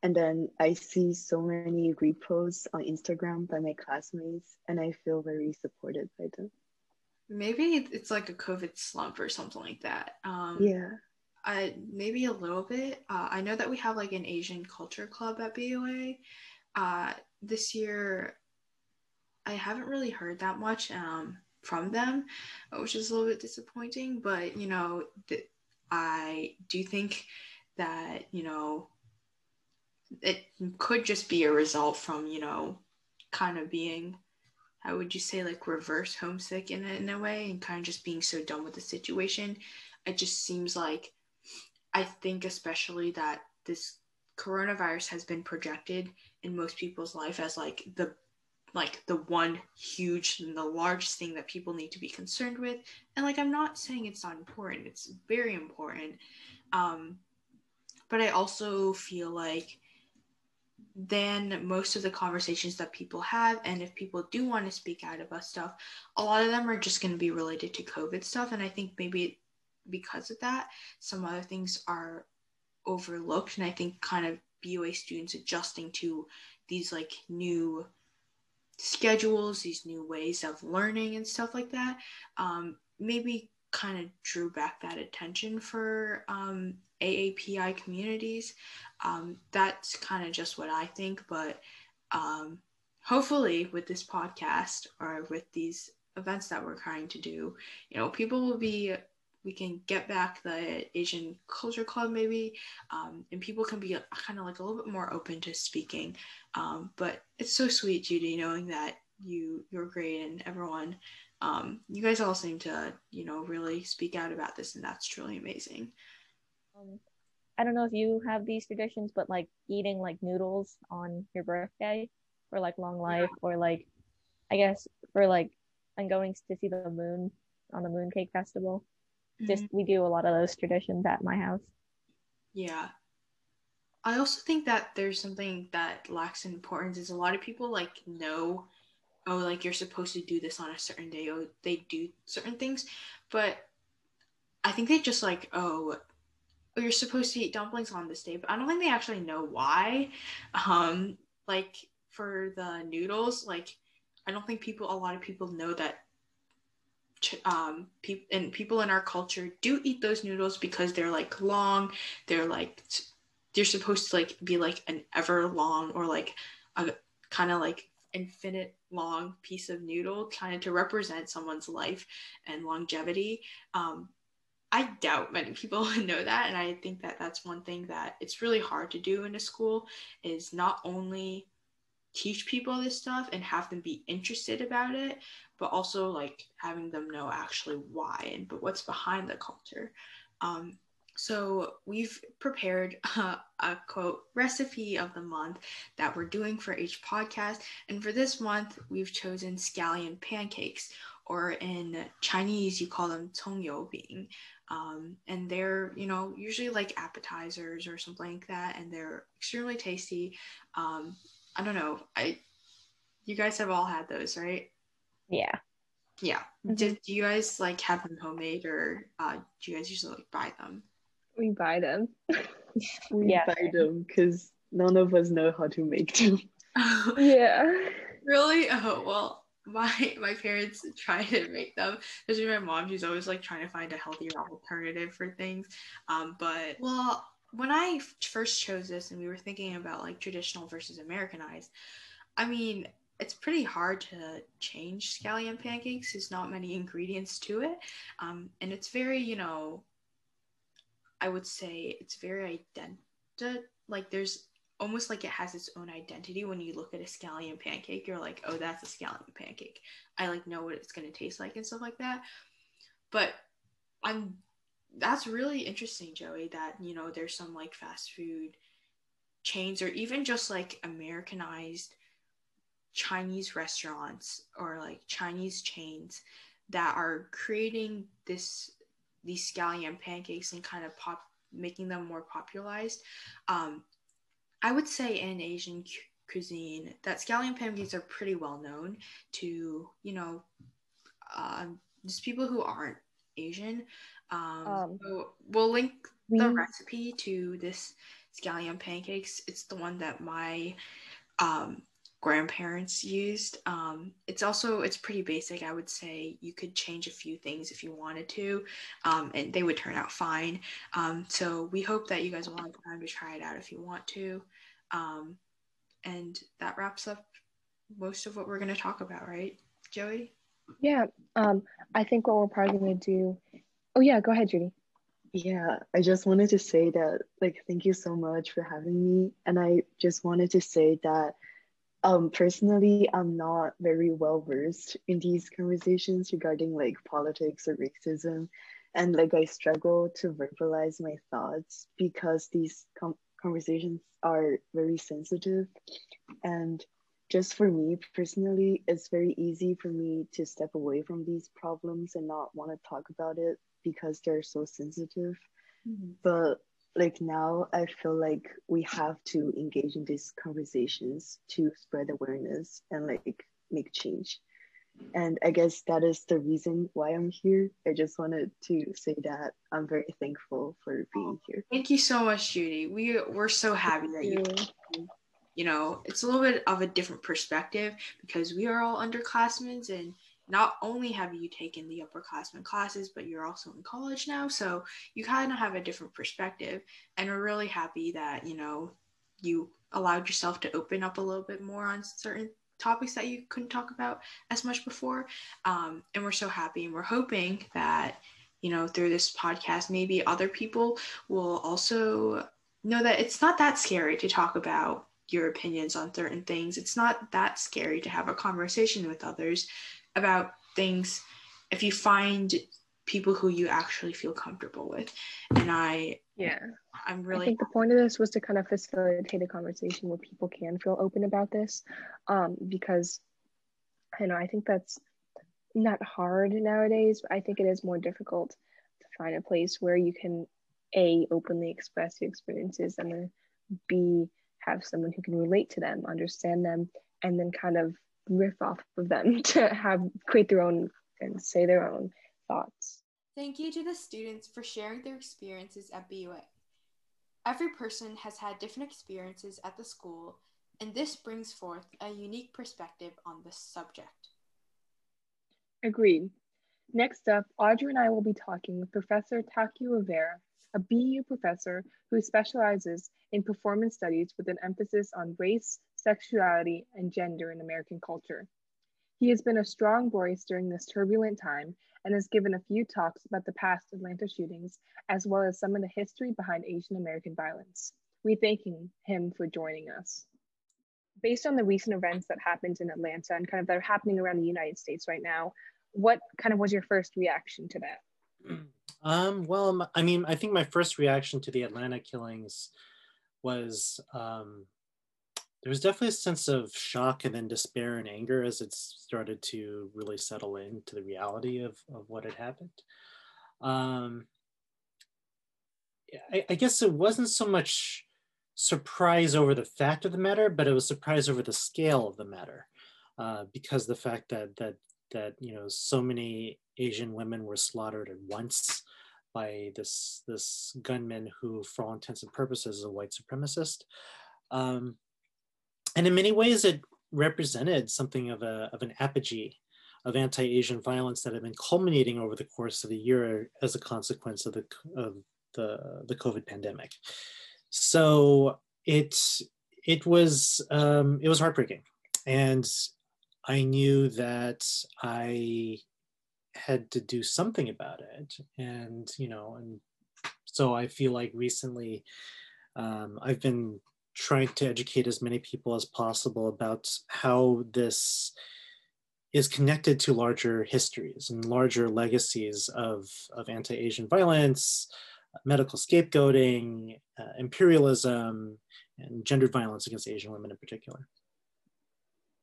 C: and then I see so many reposts on Instagram by my classmates, and I feel very supported by them.
A: Maybe it's like a COVID slump or something like that. Um,
C: yeah.
A: I maybe a little bit. Uh, I know that we have like an Asian culture club at BUA. Uh, this year, I haven't really heard that much um, from them, which is a little bit disappointing. But you know, th- I do think that you know it could just be a result from you know kind of being how would you say like reverse homesick in in a way and kind of just being so done with the situation. It just seems like i think especially that this coronavirus has been projected in most people's life as like the like the one huge and the largest thing that people need to be concerned with and like i'm not saying it's not important it's very important um but i also feel like then most of the conversations that people have. And if people do want to speak out about stuff, a lot of them are just going to be related to COVID stuff. And I think maybe because of that, some other things are overlooked. And I think kind of BUA students adjusting to these like new schedules, these new ways of learning and stuff like that, um, maybe kind of drew back that attention for um, AAPI communities. Um, that's kind of just what I think, but um, hopefully, with this podcast or with these events that we're trying to do, you know, people will be. We can get back the Asian Culture Club, maybe, um, and people can be kind of like a little bit more open to speaking. Um, but it's so sweet, Judy, knowing that you you're great and everyone um, you guys all seem to you know really speak out about this and that's truly amazing
D: um, I don't know if you have these traditions, but like eating like noodles on your birthday for like long life, or like I guess for like I'm going to see the moon on the Mooncake Festival. Mm-hmm. Just we do a lot of those traditions at my house.
A: Yeah. I also think that there's something that lacks importance is a lot of people like know oh like you're supposed to do this on a certain day oh they do certain things but I think they just like oh oh, you're supposed to eat dumplings on this day, but I don't think they actually know why. Um, like for the noodles, like I don't think people, a lot of people know that. Um, and people in our culture do eat those noodles because they're like long. They're like they're supposed to like be like an ever long or like a kind of like infinite long piece of noodle kind of to represent someone's life and longevity um, I doubt many people [LAUGHS] know that. And I think that that's one thing that it's really hard to do in a school is not only teach people this stuff and have them be interested about it, but also like having them know actually why and but what's behind the culture. Um, so we've prepared a, a, quote recipe of the month that we're doing for each podcast. And for this month, we've chosen scallion pancakes, or in Chinese, you call them tongyou. Um, and they're, you know, usually like appetizers or something like that, and they're extremely tasty. Um, I don't know. I, you guys have all had those, right?
D: Yeah.
A: Yeah. Mm-hmm. Did do you guys like have them homemade, or uh, do you guys usually like buy them?
B: We buy them. [LAUGHS]
C: we yeah. buy them because none of us know how to make them. [LAUGHS]
B: yeah.
A: Really? Oh well my my parents try to make them especially my mom she's always like trying to find a healthier alternative for things um but well when i first chose this and we were thinking about like traditional versus americanized i mean it's pretty hard to change scallion pancakes. There's not many ingredients to it. Um and it's very you know i would say it's very ident like there's almost like it has its own identity. When you look at a scallion pancake you're like oh that's a scallion pancake. I like know what it's going to taste like and stuff like that. But i'm that's really interesting joey that you know there's some like fast food chains or even just like americanized Chinese restaurants or like Chinese chains that are creating this these scallion pancakes and kind of pop making them more popularized. Um, I would say in Asian cu- cuisine that scallion pancakes are pretty well known to you know uh, just people who aren't Asian. Um,
B: Um,
A: so we'll link the
B: we-
A: recipe to this scallion pancakes. It's the one that my um, grandparents used. Um, it's also it's pretty basic. I would say you could change a few things if you wanted to, um, and they would turn out fine. Um, so we hope that you guys will have time to try it out if you want to. Um, and that wraps up most of what we're going to talk about, right, Joey?
B: Yeah. Um, I think what we're probably gonna do. Oh yeah, go ahead, Judy.
C: Yeah, I just wanted to say that, like, thank you so much for having me. And I just wanted to say that, um, personally, I'm not very well versed in these conversations regarding like politics or racism. And like, I struggle to verbalize my thoughts because these com- conversations are very sensitive. And just for me personally, it's very easy for me to step away from these problems and not want to talk about it because they're so sensitive. But like now, I feel like we have to engage in these conversations to spread awareness and like make change. And I guess that is the reason why I'm here. I just wanted to say that I'm very thankful for being here.
A: Thank you so much, Judy. We we're so happy that you you know, it's a little bit of a different perspective because we are all underclassmen and not only have you taken the upperclassmen classes, but you're also in college now. So you kind of have a different perspective. And we're really happy that, you know, you allowed yourself to open up a little bit more on certain topics that you couldn't talk about as much before. Um, and we're so happy and we're hoping that, you know, through this podcast, maybe other people will also know that it's not that scary to talk about your opinions on certain things. It's not that scary to have a conversation with others about things if you find people who you actually feel comfortable with. And I
B: Yeah.
A: I'm really I
B: think the point of this was to kind of facilitate a conversation where people can feel open about this, um, because I know I think that's not hard nowadays. But I think it is more difficult to find a place where you can a openly express your experiences and then b have someone who can relate to them, understand them, and then kind of riff off of them [LAUGHS] to have create their own and say their own thoughts.
A: Thank you to the students for sharing their experiences at BUA. Every person has had different experiences at the school, and this brings forth a unique perspective on this subject.
B: Agreed. Next up, Audrey and I will be talking with Professor Takeo Rivera, a BU professor who specializes in performance studies with an emphasis on race, sexuality, and gender in American culture. He has been a strong voice during this turbulent time and has given a few talks about the past Atlanta shootings, as well as some of the history behind Asian American violence. We thank him for joining us. Based on the recent events that happened in Atlanta and kind of that are happening around the United States right now, what kind of was your first reaction to that? [CLEARS THROAT]
E: Um, well, I mean, I think my first reaction to the Atlanta killings was um, there was definitely a sense of shock and then despair and anger as it started to really settle into the reality of, of what had happened. Um, I, I guess it wasn't so much surprise over the fact of the matter, but it was surprise over the scale of the matter, uh, because the fact that that that you know so many Asian women were slaughtered at once by this this gunman who, for all intents and purposes, is a white supremacist. Um, and in many ways, it represented something of a of an apogee of anti-Asian violence that had been culminating over the course of a year as a consequence of the of the the COVID pandemic. So it it was um, it was heartbreaking, and I knew that I had to do something about it, and you know, and so I feel like recently um, I've been trying to educate as many people as possible about how this is connected to larger histories and larger legacies of, of anti-Asian violence, medical scapegoating, uh, imperialism, and gendered violence against Asian women in particular.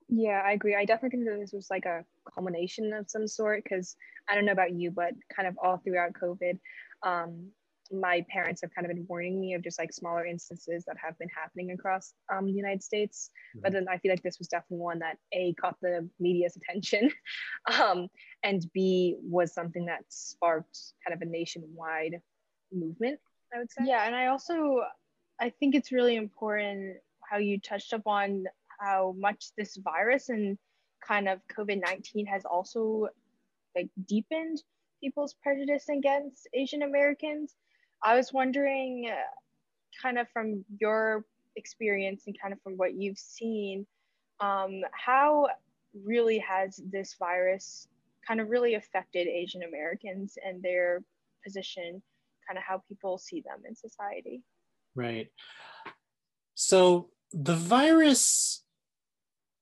B: Yeah, I agree. I definitely think that this was like a culmination of some sort because I don't know about you, but kind of all throughout COVID, um, my parents have kind of been warning me of just like smaller instances that have been happening across um, the United States. Mm-hmm. But then I feel like this was definitely one that A, caught the media's attention, [LAUGHS] um, and B, was something that sparked kind of a nationwide movement, I would say.
F: Yeah, and I also, I think it's really important how you touched upon how much this virus and kind of COVID 19 has also like deepened people's prejudice against Asian Americans. I was wondering, uh, kind of from your experience and kind of from what you've seen, um, how really has this virus kind of really affected Asian Americans and their position, kind of how people see them in society?
E: Right. So the virus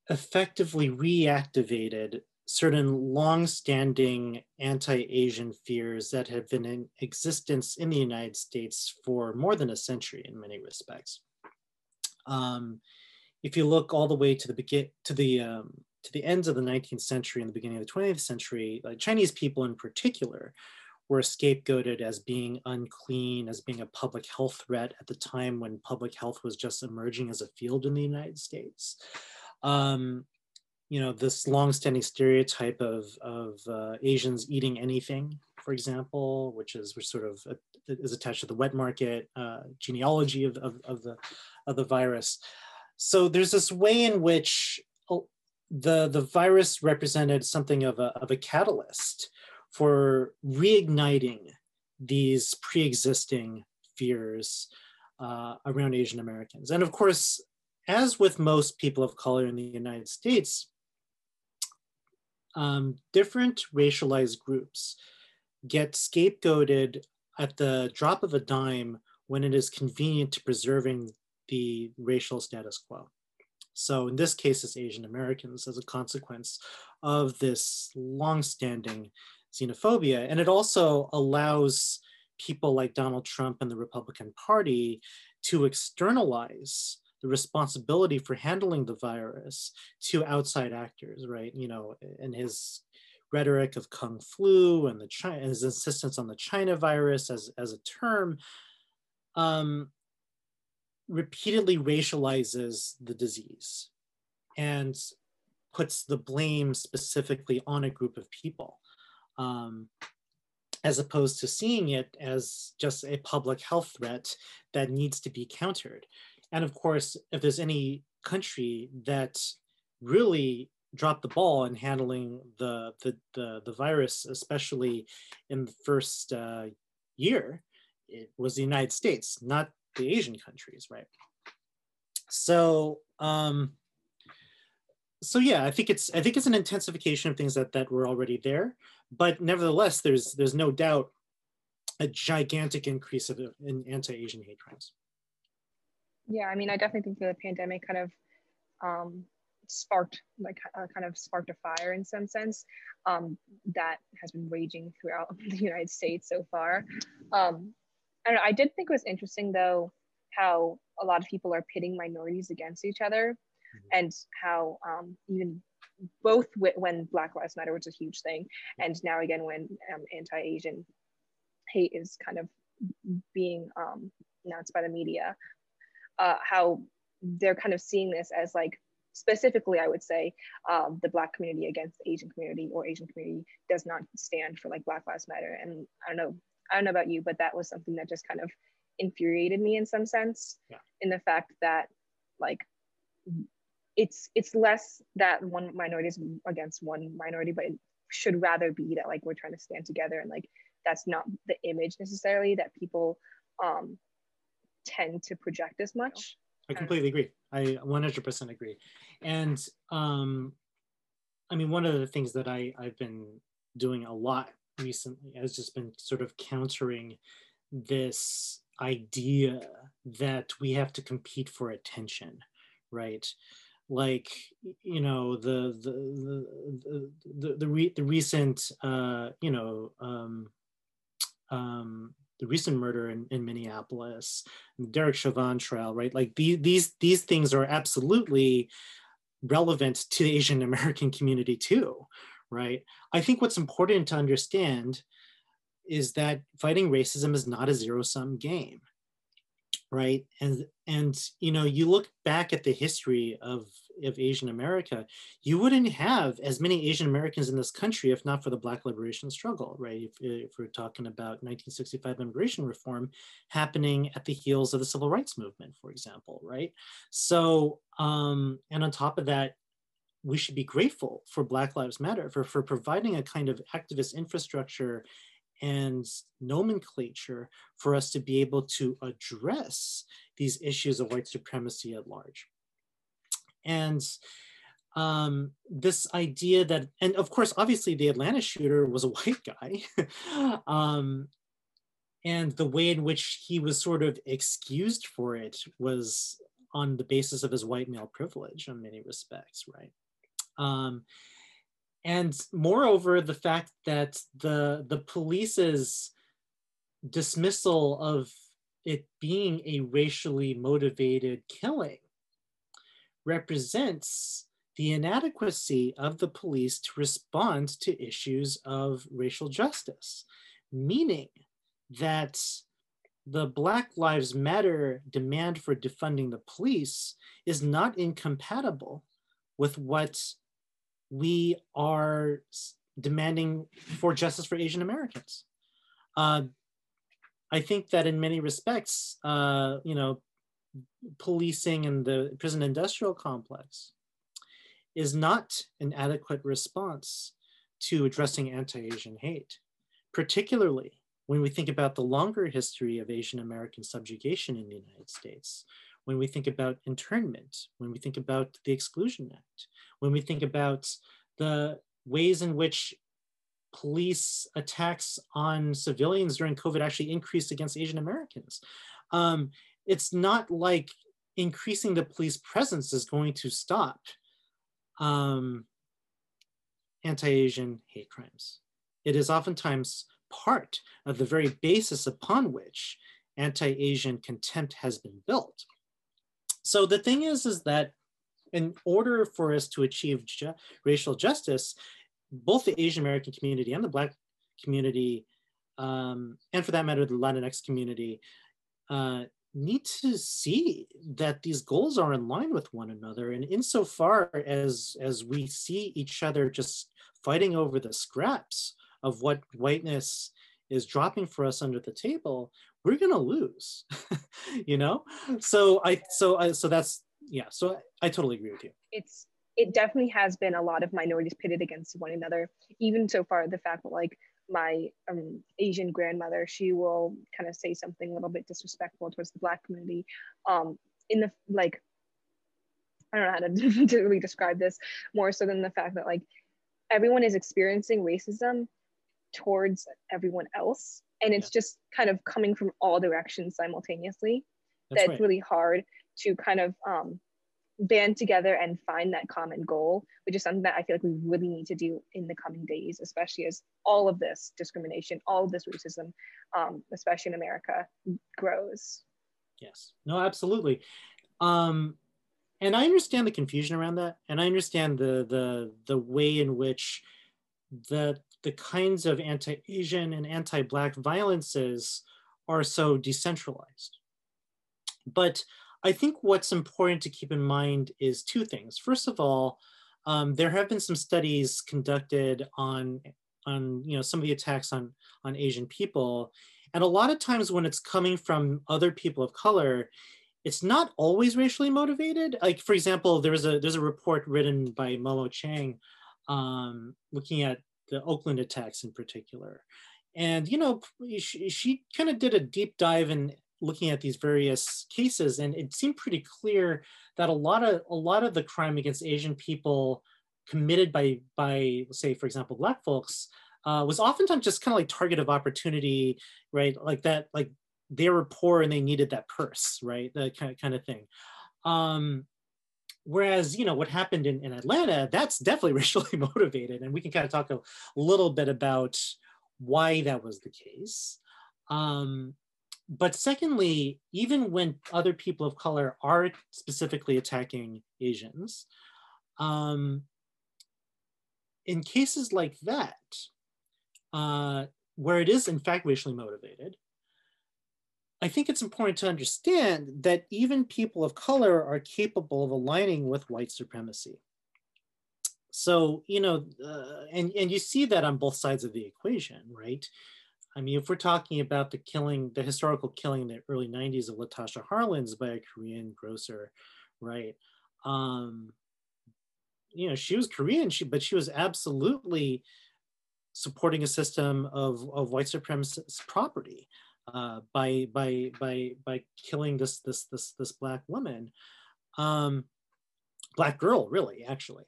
E: effectively reactivated certain long-standing anti-Asian fears that have been in existence in the United States for more than a century in many respects. Um, if you look all the way to the begin to the um, to the ends of the 19th century and the beginning of the 20th century, like Chinese people in particular were scapegoated as being unclean, as being a public health threat at the time when public health was just emerging as a field in the United States. Um, you know, this long-standing stereotype of, of uh, Asians eating anything, for example, which is which sort of uh, is attached to the wet market uh, genealogy of, of, of, the, of the virus. So there's this way in which oh, the, the virus represented something of a, of a catalyst for reigniting these pre-existing fears uh, around Asian Americans. And of course, as with most people of color in the United States, um, different racialized groups get scapegoated at the drop of a dime when it is convenient to preserving the racial status quo. So in this case, it's Asian Americans as a consequence of this longstanding xenophobia. And it also allows people like Donald Trump and the Republican Party to externalize the responsibility for handling the virus to outside actors, right? You know, and his rhetoric of kung flu and the China, his insistence on the China virus as, as a term, um, repeatedly racializes the disease and puts the blame specifically on a group of people. Um, as opposed to seeing it as just a public health threat that needs to be countered. And of course, if there's any country that really dropped the ball in handling the the the, the virus, especially in the first uh, year, it was the United States, not the Asian countries, right? So um, so yeah, I think it's I think it's an intensification of things that that were already there, but nevertheless, there's there's no doubt a gigantic increase of in anti-Asian hate crimes.
B: Yeah, I mean, I definitely think that the pandemic kind of um, sparked, like, uh, kind of sparked a fire in some sense um, that has been raging throughout [LAUGHS] the United States so far. Um, and I did think it was interesting, though, how a lot of people are pitting minorities against each other, mm-hmm. and how um, even both when Black Lives Matter, was a huge thing, and now again when um, anti-Asian hate is kind of being um, announced by the media, uh, how they're kind of seeing this as like specifically i would say um, the black community against the asian community or asian community does not stand for like black lives matter and i don't know i don't know about you but that was something that just kind of infuriated me in some sense yeah. in the fact that like it's it's less that one minority is against one minority but it should rather be that like we're trying to stand together and like that's not the image necessarily that people um tend to project as much.
E: I completely agree. I 100% agree. And um, I mean, one of the things that I, I've been doing a lot recently has just been sort of countering this idea that we have to compete for attention, right? Like you know the the the the the, re, the recent uh, you know um, um, the recent murder in, in Minneapolis, Derek Chauvin trial, right? Like the, these these things are absolutely relevant to the Asian American community too, right? I think what's important to understand is that fighting racism is not a zero sum game right? And and you know you look back at the history of of asian america you wouldn't have as many asian americans in this country if not for the black liberation struggle right? If, if we're talking about 1965 immigration reform happening at the heels of the civil rights movement for example right? So um and on top of that we should be grateful for black lives matter for for providing a kind of activist infrastructure and nomenclature for us to be able to address these issues of white supremacy at large. And um, this idea that, and of course, obviously the Atlanta shooter was a [LAUGHS] white guy. um, and the way in which he was sort of excused for it was on the basis of his white male privilege in many respects, right? Um, and moreover the fact that the the police's dismissal of it being a racially motivated killing represents the inadequacy of the police to respond to issues of racial justice, meaning that the Black Lives Matter demand for defunding the police is not incompatible with what we are demanding for justice for Asian Americans. Uh, I think that in many respects, uh, you know, policing and the prison industrial complex is not an adequate response to addressing anti-Asian hate, particularly when we think about the longer history of Asian American subjugation in the United States, when we think about internment, when we think about the Exclusion Act, when we think about the ways in which police attacks on civilians during COVID actually increased against Asian Americans. Um, it's not like increasing the police presence is going to stop um, anti-Asian hate crimes. It is oftentimes part of the very basis upon which anti-Asian contempt has been built. So the thing is, is that in order for us to achieve ju racial justice, both the Asian American community and the Black community, um, and for that matter, the Latinx community, uh, need to see that these goals are in line with one another. And insofar as, as we see each other just fighting over the scraps of what whiteness is dropping for us under the table, we're gonna lose, [LAUGHS] you know? So I, so I, so that's, yeah, so I, I totally agree with you.
B: It's, it definitely has been a lot of minorities pitted against one another. Even so far, the fact that like my um, Asian grandmother, she will kind of say something a little bit disrespectful towards the Black community. Um, in the like, I don't know how to, [LAUGHS] to really describe this more so than the fact that like everyone is experiencing racism towards everyone else and it's yeah. just kind of coming from all directions simultaneously that's, that's right. really hard to kind of um, band together and find that common goal which is something that i feel like we really need to do in the coming days especially as all of this discrimination all of this racism um, especially in america grows
E: yes no absolutely um, and i understand the confusion around that and i understand the the the way in which the the kinds of anti-Asian and anti-Black violences are so decentralized. But I think what's important to keep in mind is two things. First of all, um, there have been some studies conducted on, on you know, some of the attacks on, on Asian people. And a lot of times when it's coming from other people of color, it's not always racially motivated. Like for example, there was a there's a report written by Momo Chang um, looking at the Oakland attacks in particular. And, you know, she, she kind of did a deep dive in looking at these various cases and it seemed pretty clear that a lot of a lot of the crime against Asian people committed by by say for example black folks uh, was oftentimes just kind of like target of opportunity right? Like that like they were poor and they needed that purse right? That kind of, kind of thing. Um, Whereas, you know, what happened in, in Atlanta, that's definitely [LAUGHS] racially motivated. And we can kind of talk a little bit about why that was the case. Um, but secondly, even when other people of color are specifically attacking Asians, Um, in cases like that, uh, where it is in fact racially motivated, I think it's important to understand that even people of color are capable of aligning with white supremacy. So, you know, uh, and, and you see that on both sides of the equation, right? I mean, if we're talking about the killing, the historical killing in the early 90s of Latasha Harlins by a Korean grocer, right? Um, you know, she was Korean, she, but she was absolutely supporting a system of, of white supremacist property uh, by by by by killing this this this this black woman, um, black girl, really, actually.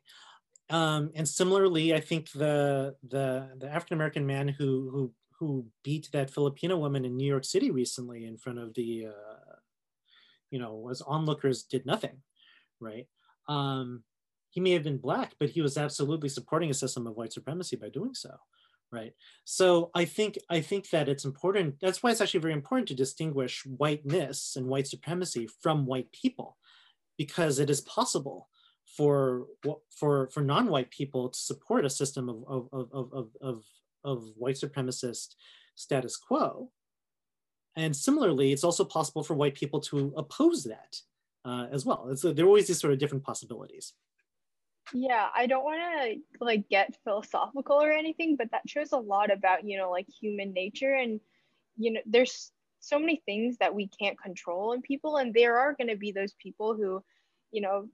E: Um, and similarly, I think the the the African American man who who who beat that Filipino woman in New York City recently in front of the, uh, you know, was onlookers did nothing, right? Um, he may have been black, but he was absolutely supporting a system of white supremacy by doing so, right? So I think I think that it's important. That's why it's actually very important to distinguish whiteness and white supremacy from white people, because it is possible for for for non-white people to support a system of of of of, of, of white supremacist status quo. And similarly, it's also possible for white people to oppose that uh, as well. It's, there are always these sort of different possibilities.
F: Yeah, I don't want to like get philosophical or anything, but that shows a lot about, you know, like human nature and you know, there's so many things that we can't control in people and there are going to be those people who, you know,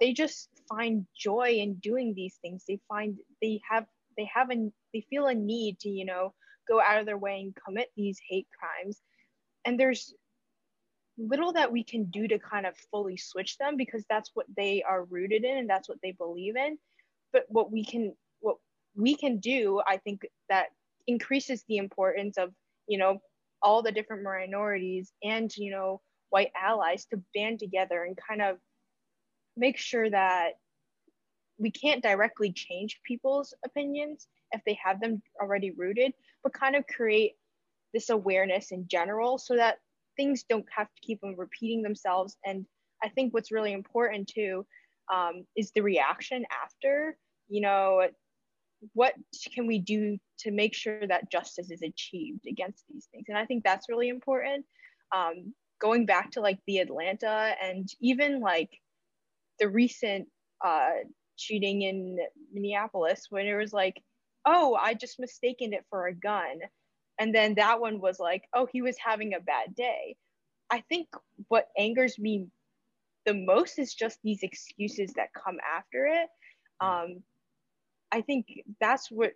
F: they just find joy in doing these things. They find they have they have a they feel a need to, you know, go out of their way and commit these hate crimes. And there's little that we can do to kind of fully switch them because that's what they are rooted in and that's what they believe in. But what we can what we can do i think that increases the importance of you know all the different minorities and you know white allies to band together and kind of make sure that we can't directly change people's opinions if they have them already rooted but kind of create this awareness in general so that things don't have to keep on repeating themselves. And I think what's really important too um, is the reaction after. You know, what can we do to make sure that justice is achieved against these things? And I think that's really important. Um, going back to like the Atlanta and even like the recent uh, shooting in Minneapolis, when it was like, oh, I just mistaken it for a gun. And then that one was like, oh, he was having a bad day. I think what angers me the most is just these excuses that come after it. Um, I think that's what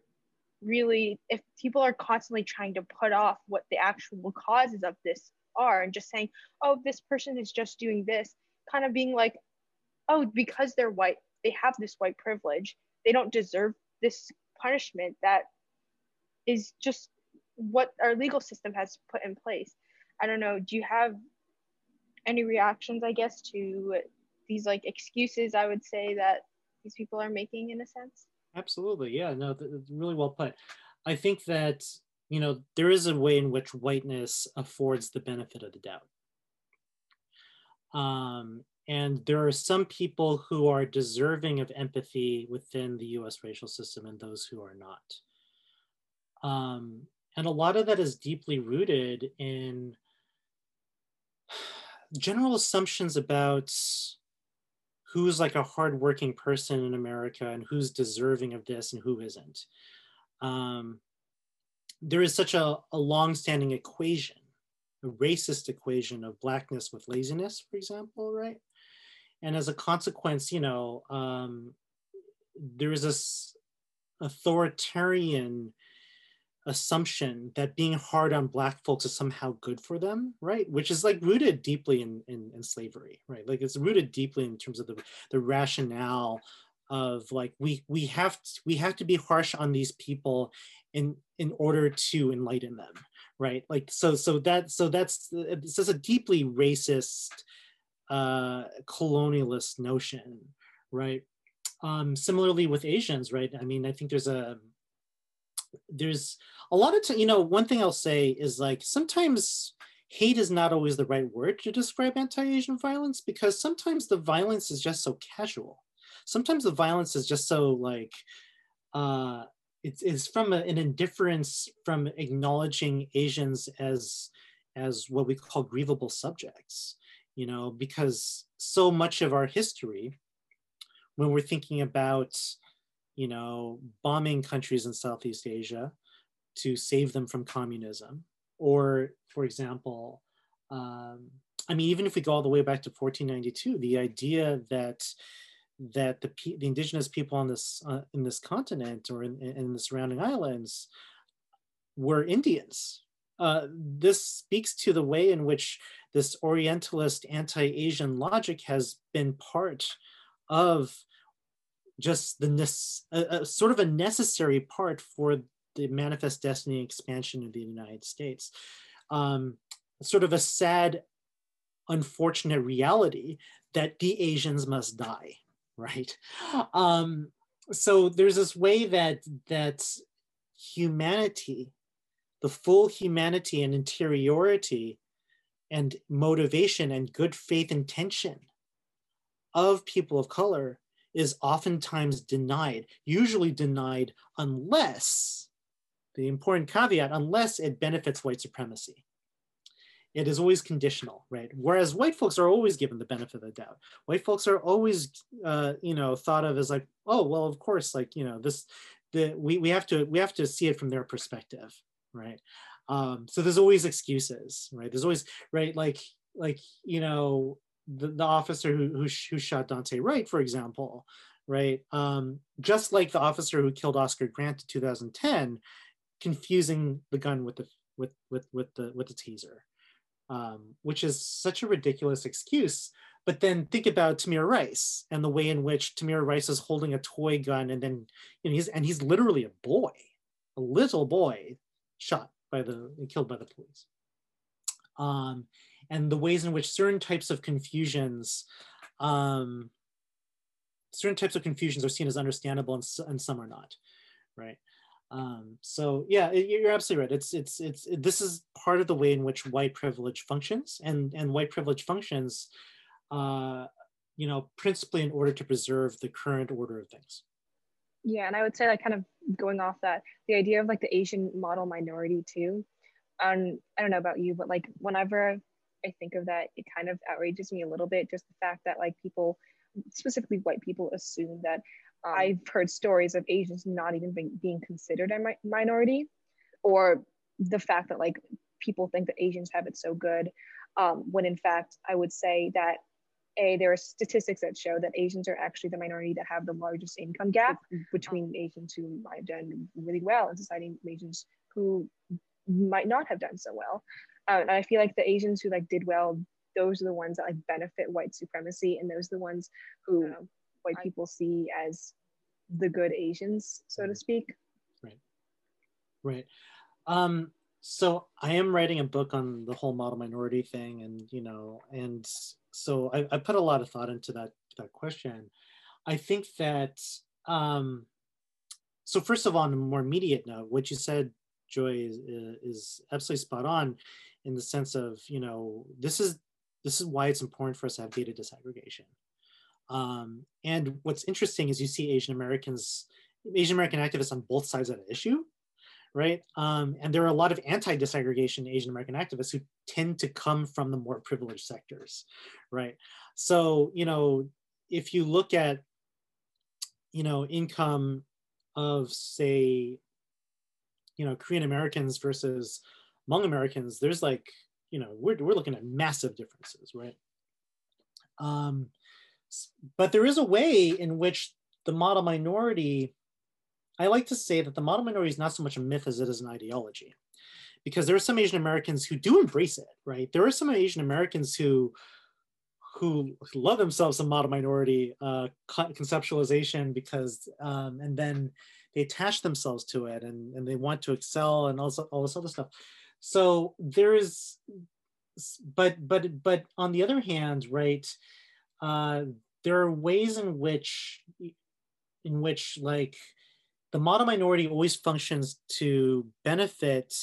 F: really, if people are constantly trying to put off what the actual causes of this are and just saying, oh, this person is just doing this, kind of being like, oh, because they're white, they have this white privilege, they don't deserve this punishment that is just what our legal system has put in place. I don't know, do you have any reactions, I guess, to these like excuses I would say that these people are making in a sense?
E: Absolutely. Yeah, no, really well put. I think that, you know, there is a way in which whiteness affords the benefit of the doubt. Um, and there are some people who are deserving of empathy within the US racial system and those who are not. Um, and a lot of that is deeply rooted in general assumptions about who's like a hardworking person in America and who's deserving of this and who isn't. Um, there is such a, a long-standing equation, a racist equation of blackness with laziness, for example, right? And as a consequence, you know, um, there is this authoritarian assumption that being hard on black folks is somehow good for them right? Which is like rooted deeply in, in, in slavery right? Like it's rooted deeply in terms of the, the rationale of like we we have to, we have to be harsh on these people in in order to enlighten them right? Like so so that so that's it's just a deeply racist uh colonialist notion right? Um similarly with asians right? I mean i think there's a there's a lot of, t- you know, one thing I'll say is like sometimes hate is not always the right word to describe anti-Asian violence because sometimes the violence is just so casual. sometimes the violence is just so like uh, it's, it's from a, an indifference from acknowledging Asians as as what we call grievable subjects, you know, because so much of our history, when we're thinking about, you know, bombing countries in Southeast Asia to save them from communism, or for example, um, I mean, even if we go all the way back to 1492, the idea that that the, the indigenous people on this uh, in this continent or in, in the surrounding islands were Indians. Uh, this speaks to the way in which this Orientalist anti-Asian logic has been part of just the sort of a necessary part for the manifest destiny expansion of the United States. Um, sort of a sad, unfortunate reality that the Asians must die right? Um, so there's this way that that humanity, the full humanity and interiority and motivation and good faith intention of people of color is oftentimes denied, usually denied unless, the important caveat, unless it benefits white supremacy it is always conditional, right? Whereas white folks are always given the benefit of the doubt. White folks are always, uh, you know, thought of as like, oh, well, of course, like, you know, this, the we we have to we have to see it from their perspective, right? Um, so there's always excuses, right? There's always right, like like you know, the, the officer who, who who shot Daunte Wright, for example, right? Um, just like the officer who killed Oscar Grant in 2010, confusing the gun with the with with with the with the taser, um, which is such a ridiculous excuse. But then think about Tamir Rice and the way in which Tamir Rice is holding a toy gun, and then you know he's and he's literally a boy, a little boy, shot by the killed by the police. Um, and the ways in which certain types of confusions, um, certain types of confusions are seen as understandable and, and some are not, right? Um, so yeah, you're absolutely right. It's it's it's it, this is part of the way in which white privilege functions, and and white privilege functions, uh, you know, principally in order to preserve the current order of things.
B: Yeah, and I would say like kind of going off that, the idea of like the Asian model minority too. Um, I don't know about you, but like whenever I think of that, it kind of outrages me a little bit. Just the fact that like people, specifically white people, assume that um, I've heard stories of Asians not even being, being considered a mi- minority, or the fact that like people think that Asians have it so good, um, when in fact I would say that a there are statistics that show that Asians are actually the minority that have the largest income gap between Asians who might have done really well in society and Asians who might not have done so well. Uh, and I feel like the Asians who like did well, those are the ones that like benefit white supremacy, and those are the ones who white I, people see as the good Asians, so to speak.
E: Right. Right. Um, so I am writing a book on the whole model minority thing, and you know, and so I, I put a lot of thought into that that question. I think that um, so first of all, on a more immediate note, what you said, Joy, is, is absolutely spot on, in the sense of you know this is this is why it's important for us to have data disaggregation. Um, and what's interesting is you see Asian Americans, Asian American activists on both sides of the issue, right? Um, and there are a lot of anti-disaggregation Asian American activists who tend to come from the more privileged sectors, right? So, you know, if you look at, you know, income of say, you know, Korean Americans versus Hmong Americans, there's like, you know, we're, we're looking at massive differences, right? Um, but there is a way in which the model minority, I like to say that the model minority is not so much a myth as it is an ideology. Because there are some Asian Americans who do embrace it, right? There are some Asian Americans who who love themselves some model minority uh, conceptualization because um, and then they attach themselves to it and, and they want to excel and also all this other stuff so there is but but but on the other hand right uh, there are ways in which in which like the model minority always functions to benefit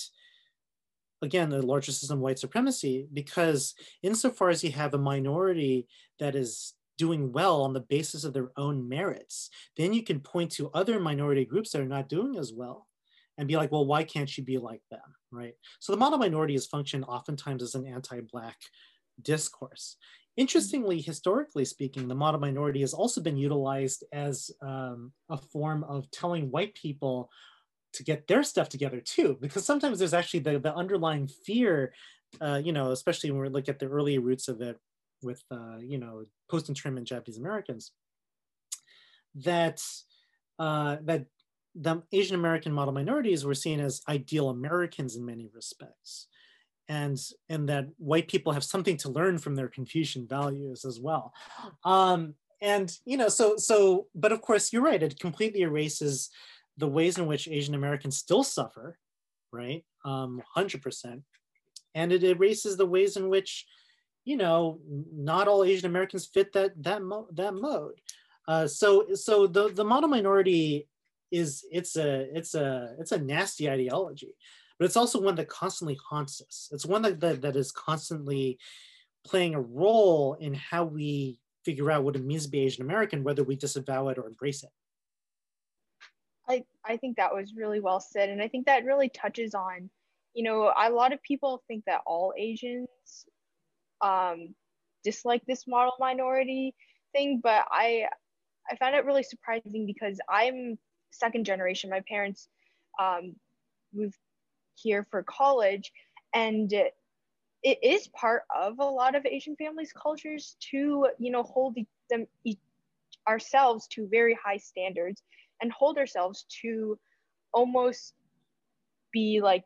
E: again the larger system of white supremacy because insofar as you have a minority that is doing well on the basis of their own merits, then you can point to other minority groups that are not doing as well and be like, well, why can't you be like them, right? So the model minority has functioned oftentimes as an anti-Black discourse. Interestingly, historically speaking, the model minority has also been utilized as um, a form of telling white people to get their stuff together too, because sometimes there's actually the, the underlying fear, uh, you know, especially when we look at the early roots of it with, uh, you know, post-internment Japanese Americans, that uh, that the Asian American model minorities were seen as ideal Americans in many respects and and that white people have something to learn from their Confucian values as well. Um, and you know, so so, but of course, you're right. It completely erases the ways in which Asian Americans still suffer, right? Um, hundred percent, and it erases the ways in which, you know, not all Asian Americans fit that that mo- that mode. Uh, so so the the model minority is it's a it's a it's a nasty ideology but it's also one that constantly haunts us. It's one that, that, that is constantly playing a role in how we figure out what it means to be Asian American, whether we disavow it or embrace it.
F: I, I think that was really well said. And I think that really touches on, you know, a lot of people think that all Asians um, dislike this model minority thing, but I, I found it really surprising because I'm second generation. My parents um, moved here for college and it is part of a lot of asian families cultures to you know hold them ourselves to very high standards and hold ourselves to almost be like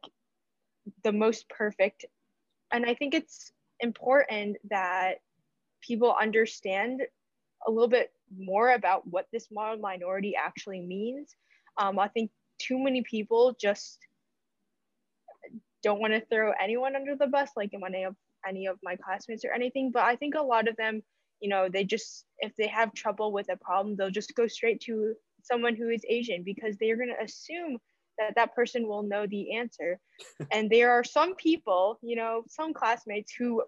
F: the most perfect and i think it's important that people understand a little bit more about what this model minority actually means um, i think too many people just don't want to throw anyone under the bus, like in any of any of my classmates or anything. But I think a lot of them, you know, they just if they have trouble with a problem, they'll just go straight to someone who is Asian because they're going to assume that that person will know the answer. [LAUGHS] and there are some people, you know, some classmates who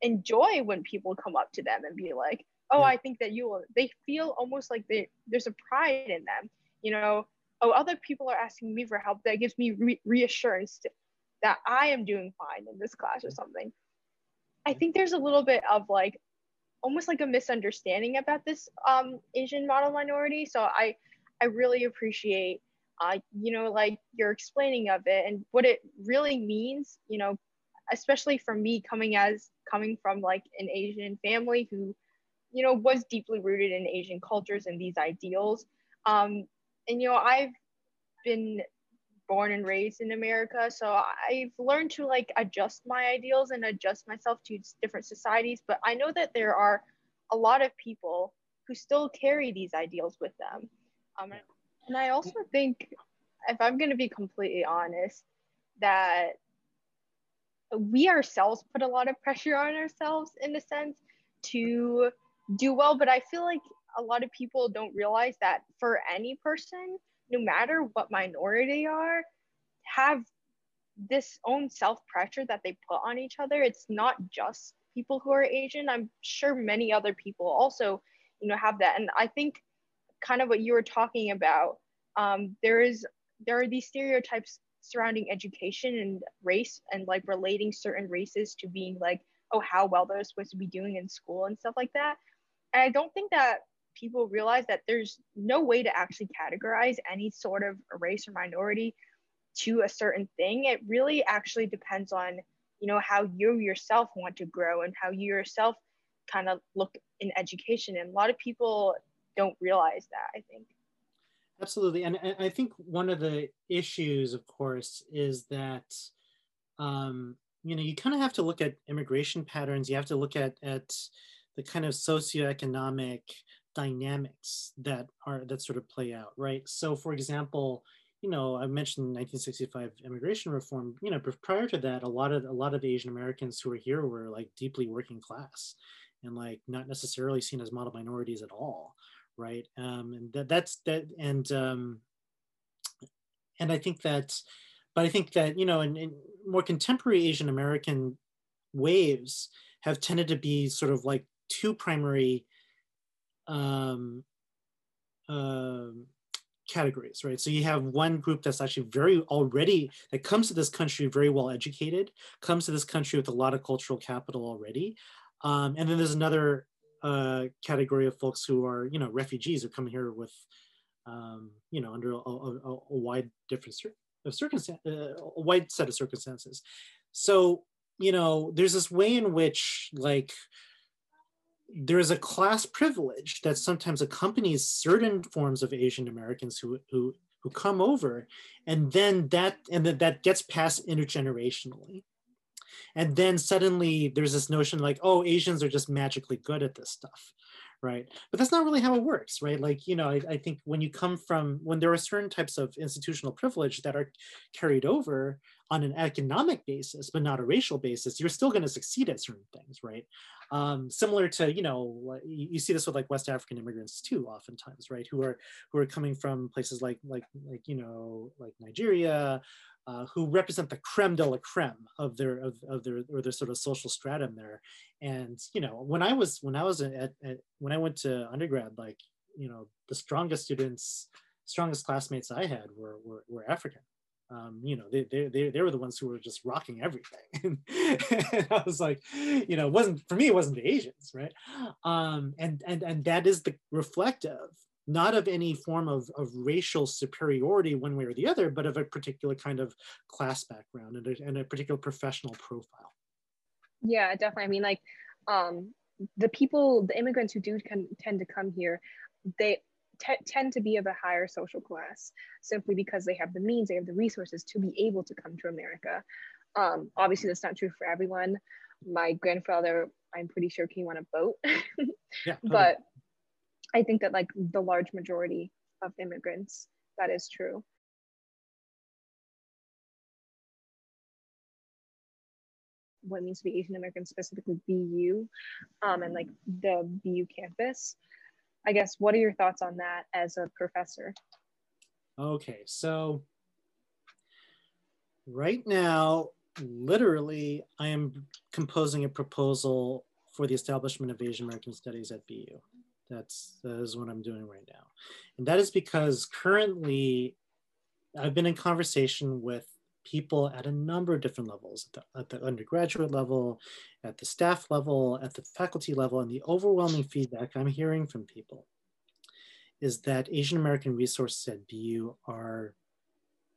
F: enjoy when people come up to them and be like, "Oh, I think that you will." They feel almost like they there's a pride in them, you know. Oh, other people are asking me for help. That gives me re- reassurance to, that I am doing fine in this class or something. I think there's a little bit of like almost like a misunderstanding about this um, Asian model minority. So I I really appreciate uh, you know like your explaining of it and what it really means. You know, especially for me coming as coming from like an Asian family who you know was deeply rooted in Asian cultures and these ideals. Um, and you know I've been born and raised in America. So I've learned to like adjust my ideals and adjust myself to different societies. But I know that there are a lot of people who still carry these ideals with them. Um, and I also think, if I'm going to be completely honest, that we ourselves put a lot of pressure on ourselves in a sense to do well. But I feel like a lot of people don't realize that for any person, no matter what minority they are, have this own self pressure that they put on each other. It's not just people who are Asian. I'm sure many other people also, you know, have that. And I think kind of what you were talking about, um, there is there are these stereotypes surrounding education and race and like relating certain races to being like, oh, how well they're supposed to be doing in school and stuff like that. And I don't think that people realize that there's no way to actually categorize any sort of race or minority to a certain thing. It really actually depends on, you know, how you yourself want to grow and how you yourself kind of look in education. And a lot of people don't realize that, I think.
E: Absolutely. And I think one of the issues, of course, is that, um, you know, you kind of have to look at immigration patterns. You have to look at, at the kind of socioeconomic dynamics that are that sort of play out, right? So, for example, you know, I mentioned 1965 immigration reform. You know, prior to that, a lot of a lot of Asian Americans who were here were like deeply working class, and like not necessarily seen as model minorities at all, right? Um, and that that's that, and um, and I think that, but I think that you know, in, in more contemporary Asian American waves have tended to be sort of like two primary um, um, categories, right? So you have one group that's actually very already, that comes to this country very well educated, comes to this country with a lot of cultural capital already. Um, and then there's another uh, category of folks who are, you know, refugees who come here with, um, you know, under a, a, a wide different of circumstance, uh, a wide set of circumstances. So, you know, there's this way in which like there is a class privilege that sometimes accompanies certain forms of Asian Americans who who who come over, and then that and that that gets passed intergenerationally. And then suddenly there's this notion like, oh, Asians are just magically good at this stuff right? But that's not really how it works right? Like you know I, I, think when you come from when there are certain types of institutional privilege that are carried over on an economic basis but not a racial basis you're still going to succeed at certain things right? Um, similar to you know you, you see this with like west african immigrants too oftentimes right? Who are who are coming from places like like like you know like nigeria uh, who represent the creme de la creme of their of, of their or their sort of social stratum there and you know when i was when i was at, at when i went to undergrad like you know the strongest students strongest classmates i had were were, were african um, you know, they, they, they, were the ones who were just rocking everything. [LAUGHS] and I was like, you know, it wasn't for me, it wasn't the Asians, right? Um, and, and, and that is the reflective not of any form of, of racial superiority one way or the other, but of a particular kind of class background and a, and a particular professional profile.
B: Yeah, definitely. I mean, like um, the people, the immigrants who do can, tend to come here, they t- tend to be of a higher social class simply because they have the means, they have the resources to be able to come to America. Um, obviously, that's not true for everyone. My grandfather, I'm pretty sure, came on a boat, [LAUGHS] yeah, totally. but I think that like the large majority of immigrants, that is true. What means to be Asian American, specifically BU, um, and like the BU campus. I guess, what are your thoughts on that as a professor?
E: Okay, so right now, literally, I am composing a proposal for the establishment of Asian American Studies at BU. That's that is what I'm doing right now. And that is because currently I've been in conversation with people at a number of different levels at the, at the, undergraduate level, at the staff level, at the faculty level, and the overwhelming feedback I'm hearing from people is that Asian American resources at BU are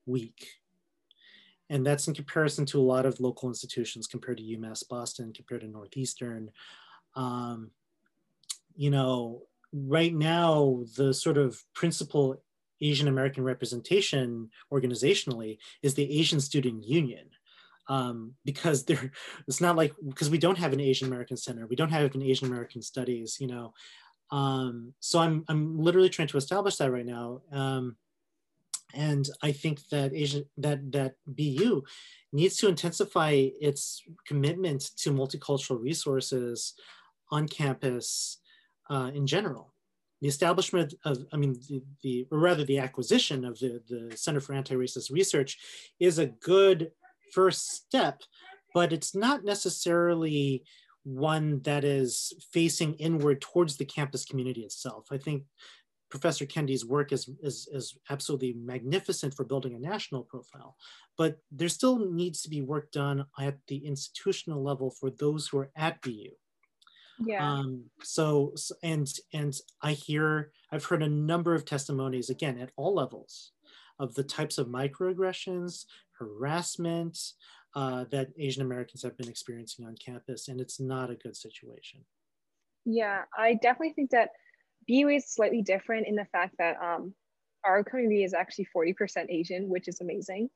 E: weak. And that's in comparison to a lot of local institutions compared to UMass Boston, compared to Northeastern. Um, you know, right now, the sort of principal Asian American representation organizationally is the Asian Student Union. Um, because there, it's not like because we don't have an Asian American Center, we don't have an Asian American Studies, you know. Um, so I'm I'm literally trying to establish that right now, um, and I think that Asian that that BU needs to intensify its commitment to multicultural resources on campus uh, in general. The establishment of, I mean, the, the, or rather the acquisition of the, the Center for Anti-Racist Research is a good first step, but it's not necessarily one that is facing inward towards the campus community itself. I think Professor Kendi's work is, is, is absolutely magnificent for building a national profile, but there still needs to be work done at the institutional level for those who are at BU
B: yeah.
E: Um, so and and i hear i've heard a number of testimonies again at all levels of the types of microaggressions harassment uh, that asian americans have been experiencing on campus and it's not a good situation.
B: Yeah i definitely think that bu is slightly different in the fact that um, our community is actually 40% asian which is amazing.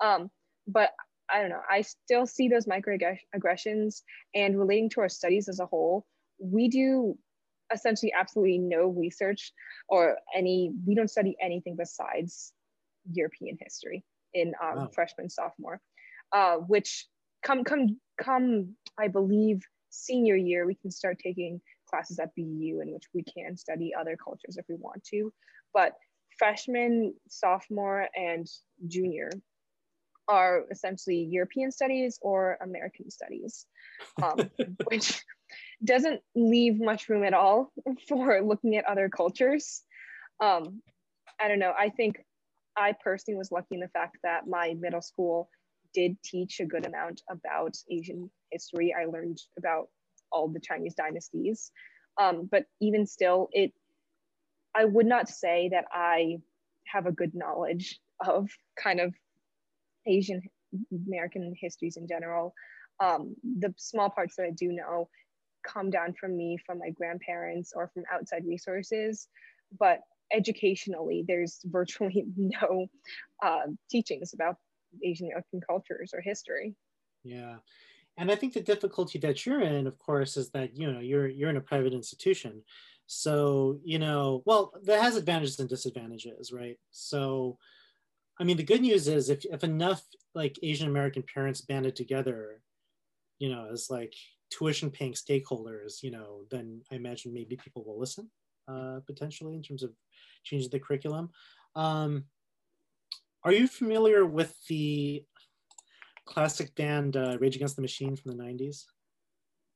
B: Um, but I don't know, I still see those microaggressions and relating to our studies as a whole, we do essentially absolutely no research or any, we don't study anything besides European history in um, wow. freshman, sophomore, uh, which come, come, come, I believe, senior year, we can start taking classes at BU in which we can study other cultures if we want to. But freshman, sophomore, and junior, are essentially European studies or American studies, um, [LAUGHS] which doesn't leave much room at all [LAUGHS] for looking at other cultures. Um, I don't know. I think I personally was lucky in the fact that my middle school did teach a good amount about Asian history. I learned about all the Chinese dynasties. Um, but even still, it I would not say that I have a good knowledge of kind of Asian American histories in general. Um, the small parts that I do know come down from me, from my grandparents, or from outside resources. But educationally, there's [LAUGHS] virtually no uh, teachings about Asian American cultures or history.
E: Yeah. And I think the difficulty that you're in, of course, is that you know you're you're in a private institution. So, you know, well, that has advantages and disadvantages, right? So I mean, the good news is if, if enough like Asian American parents banded together, you know, as like tuition paying stakeholders, you know, then I imagine maybe people will listen uh, potentially in terms of changing the curriculum. Um, are you familiar with the classic band uh, Rage Against the Machine from the 90s?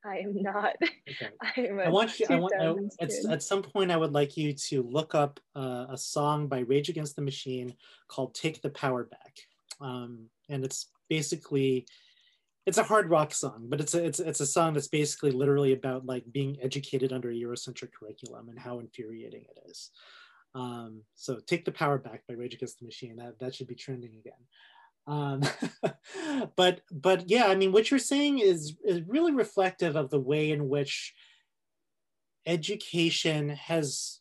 B: I am not. Okay. [LAUGHS]
E: I want you. I want. I, at, at some point, I would like you to look up uh, a song by Rage Against the Machine called "Take the Power Back," um, and it's basically it's a hard rock song, but it's a it's it's a song that's basically literally about like being educated under a Eurocentric curriculum and how infuriating it is. Um, so "Take the Power Back" by Rage Against the Machine. That that should be trending again. Um, [LAUGHS] but but yeah, I mean, what you're saying is is really reflective of the way in which education has,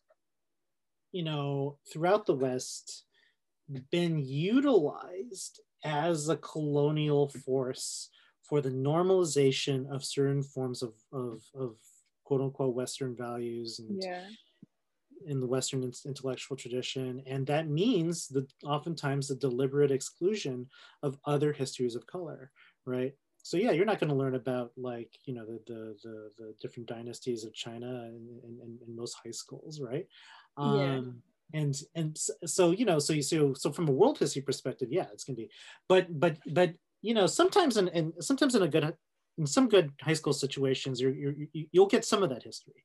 E: you know, throughout the West, been utilized as a colonial force for the normalization of certain forms of, of, of quote unquote Western values and
B: yeah
E: in the Western intellectual tradition, and that means that oftentimes the deliberate exclusion of other histories of color, right? So yeah, you're not going to learn about like you know the the the, the different dynasties of China in, in, in, most high schools, right? Um, yeah. And and so you know so you so so from a world history perspective, yeah, it's going to be, but but but you know sometimes in, in sometimes in a good in some good high school situations, you're, you're, you'll get some of that history.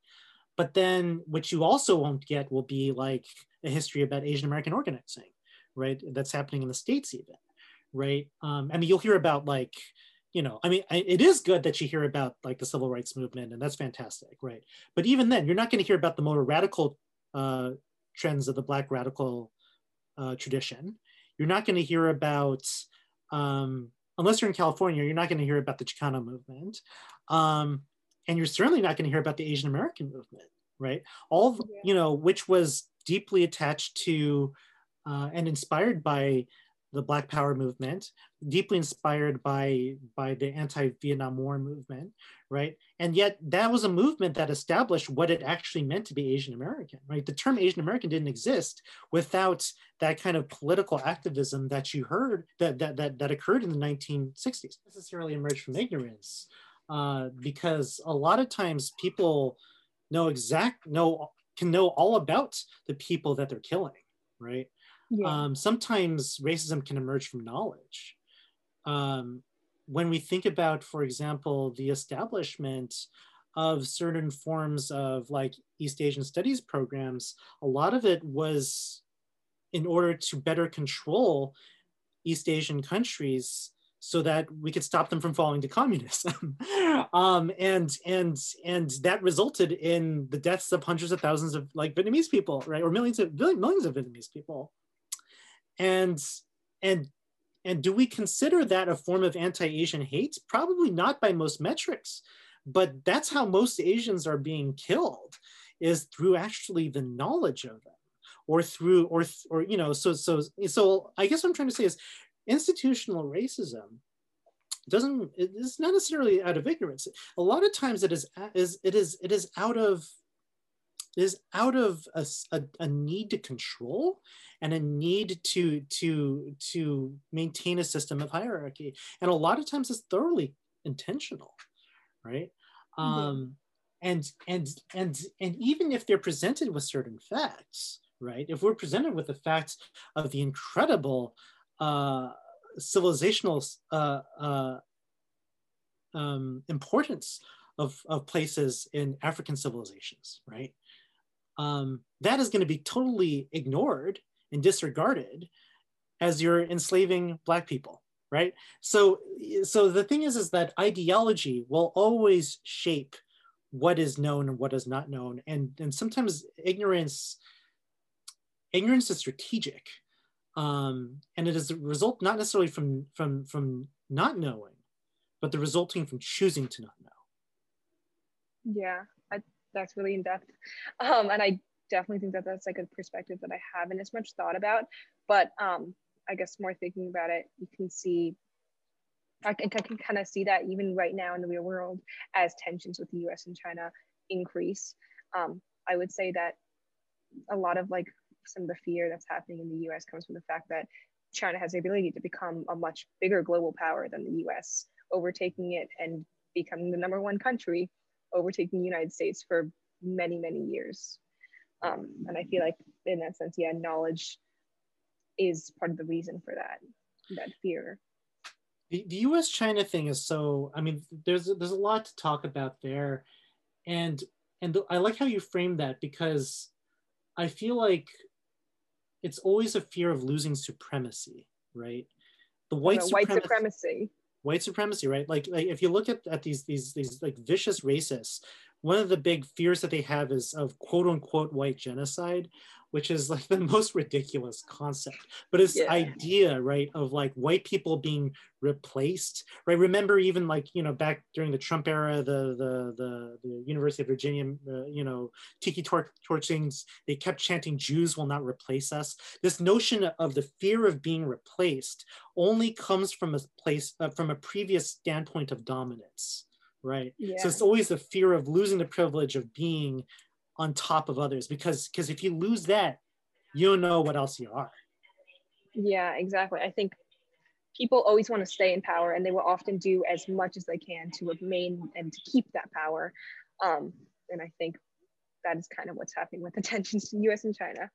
E: But then what you also won't get will be like a history about Asian American organizing, right? That's happening in the States even, right? Um, I mean, you'll hear about like, you know, I mean, it is good that you hear about like the civil rights movement and that's fantastic, right? But even then, you're not going to hear about the more radical uh, trends of the Black radical uh, tradition. You're not going to hear about, um, unless you're in California, you're not going to hear about the Chicano movement. Um, and you're certainly not going to hear about the Asian American movement, right? All yeah. you know, which was deeply attached to uh, and inspired by the Black Power movement, deeply inspired by by the anti-Vietnam War movement, right? And yet that was a movement that established what it actually meant to be Asian American, right? The term Asian American didn't exist without that kind of political activism that you heard that that that, that occurred in the 1960s. Necessarily emerged from ignorance, uh, because a lot of times people know exact know can know all about the people that they're killing, right? Yeah. Um, sometimes racism can emerge from knowledge. Um, when we think about, for example, the establishment of certain forms of like East Asian studies programs, a lot of it was in order to better control East Asian countries so that we could stop them from falling to communism. [LAUGHS] um, and and and that resulted in the deaths of hundreds of thousands of like Vietnamese people, right, or millions of millions of Vietnamese people. And and and do we consider that a form of anti-Asian hate? Probably not by most metrics, but that's how most Asians are being killed, is through actually the knowledge of them or through or or you know so so so i guess what i'm trying to say is institutional racism doesn't it's not necessarily out of ignorance. A lot of times it is is it is it is out of is out of a, a, a, need to control and a need to to to maintain a system of hierarchy. And a lot of times it's thoroughly intentional right? Mm-hmm. um and and and and even if they're presented with certain facts right? If we're presented with the facts of the incredible civilizational uh, uh, um, importance of, of places in African civilizations, right? Um, that is going to be totally ignored and disregarded as you're enslaving Black people, right? So, so the thing is, is that ideology will always shape what is known and what is not known, and and sometimes ignorance, ignorance is strategic, um, and it is a result not necessarily from from from not knowing, but the resulting from choosing to not know.
B: Yeah, I, that's really in depth. Um, and I definitely think that that's like a perspective that I haven't as much thought about. But um, I guess more thinking about it, you can see, I can, I can kind of see that even right now in the real world as tensions with the US and China increase. Um, I would say that a lot of like some of the fear that's happening in the US comes from the fact that China has the ability to become a much bigger global power than the US, overtaking it and becoming the number one country, overtaking the United States for many, many years. Um, and I feel like in that sense, yeah, knowledge is part of the reason for that, that fear.
E: The, the U.S. China thing is so. I mean, there's there's a lot to talk about there, and and I like how you frame that because I feel like it's always a fear of losing supremacy, right?
B: The white, know, white supremacy.
E: White supremacy, right? Like, like if you look at, at these these these like vicious racists, one of the big fears that they have is of quote unquote white genocide, which is like the [LAUGHS] most ridiculous concept. But it's yeah. idea, right, of like white people being replaced, right? Remember, even like you know back during the Trump era, the the the, the University of Virginia, uh, you know, tiki tor- torchings, they kept chanting, "Jews will not replace us." This notion of the fear of being replaced only comes from a place uh, from a previous standpoint of dominance right yeah. so it's always the fear of losing the privilege of being on top of others because because if you lose that you don't know what else you are.
B: Yeah exactly. I think people always want to stay in power and they will often do as much as they can to remain and to keep that power. Um, and i think that is kind of what's happening with the [LAUGHS] tensions to us and china.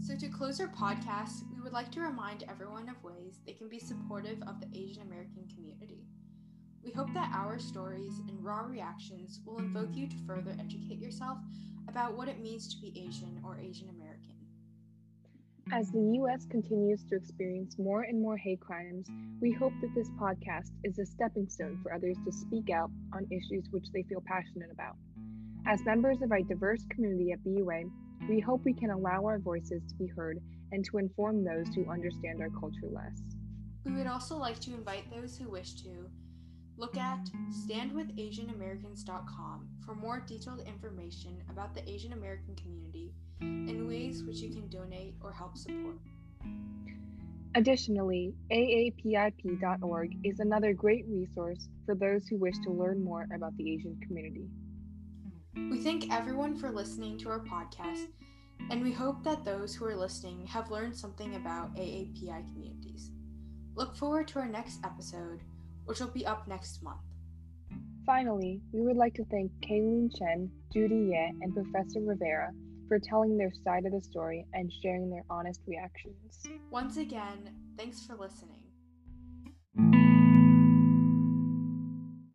A: So to close our podcast we would like to remind everyone of ways they can be supportive of the asian american community we hope that our stories and raw reactions will invoke you to further educate yourself about what it means to be Asian or Asian American.
B: As the U.S. continues to experience more and more hate crimes, we hope that this podcast is a stepping stone for others to speak out on issues which they feel passionate about. As members of a diverse community at BUA, we hope we can allow our voices to be heard and to inform those who understand our culture less.
A: We would also like to invite those who wish to Look at standwithasianamericans.com for more detailed information about the Asian American community and ways which you can donate or help support.
B: Additionally, aapip.org is another great resource for those who wish to learn more about the Asian community.
A: We thank everyone for listening to our podcast, and we hope that those who are listening have learned something about AAPI communities. Look forward to our next episode which will be up next month.
B: Finally, we would like to thank Kayleen Chen, Judy Ye, and Professor Rivera for telling their side of the story and sharing their honest reactions.
A: Once again, thanks for listening.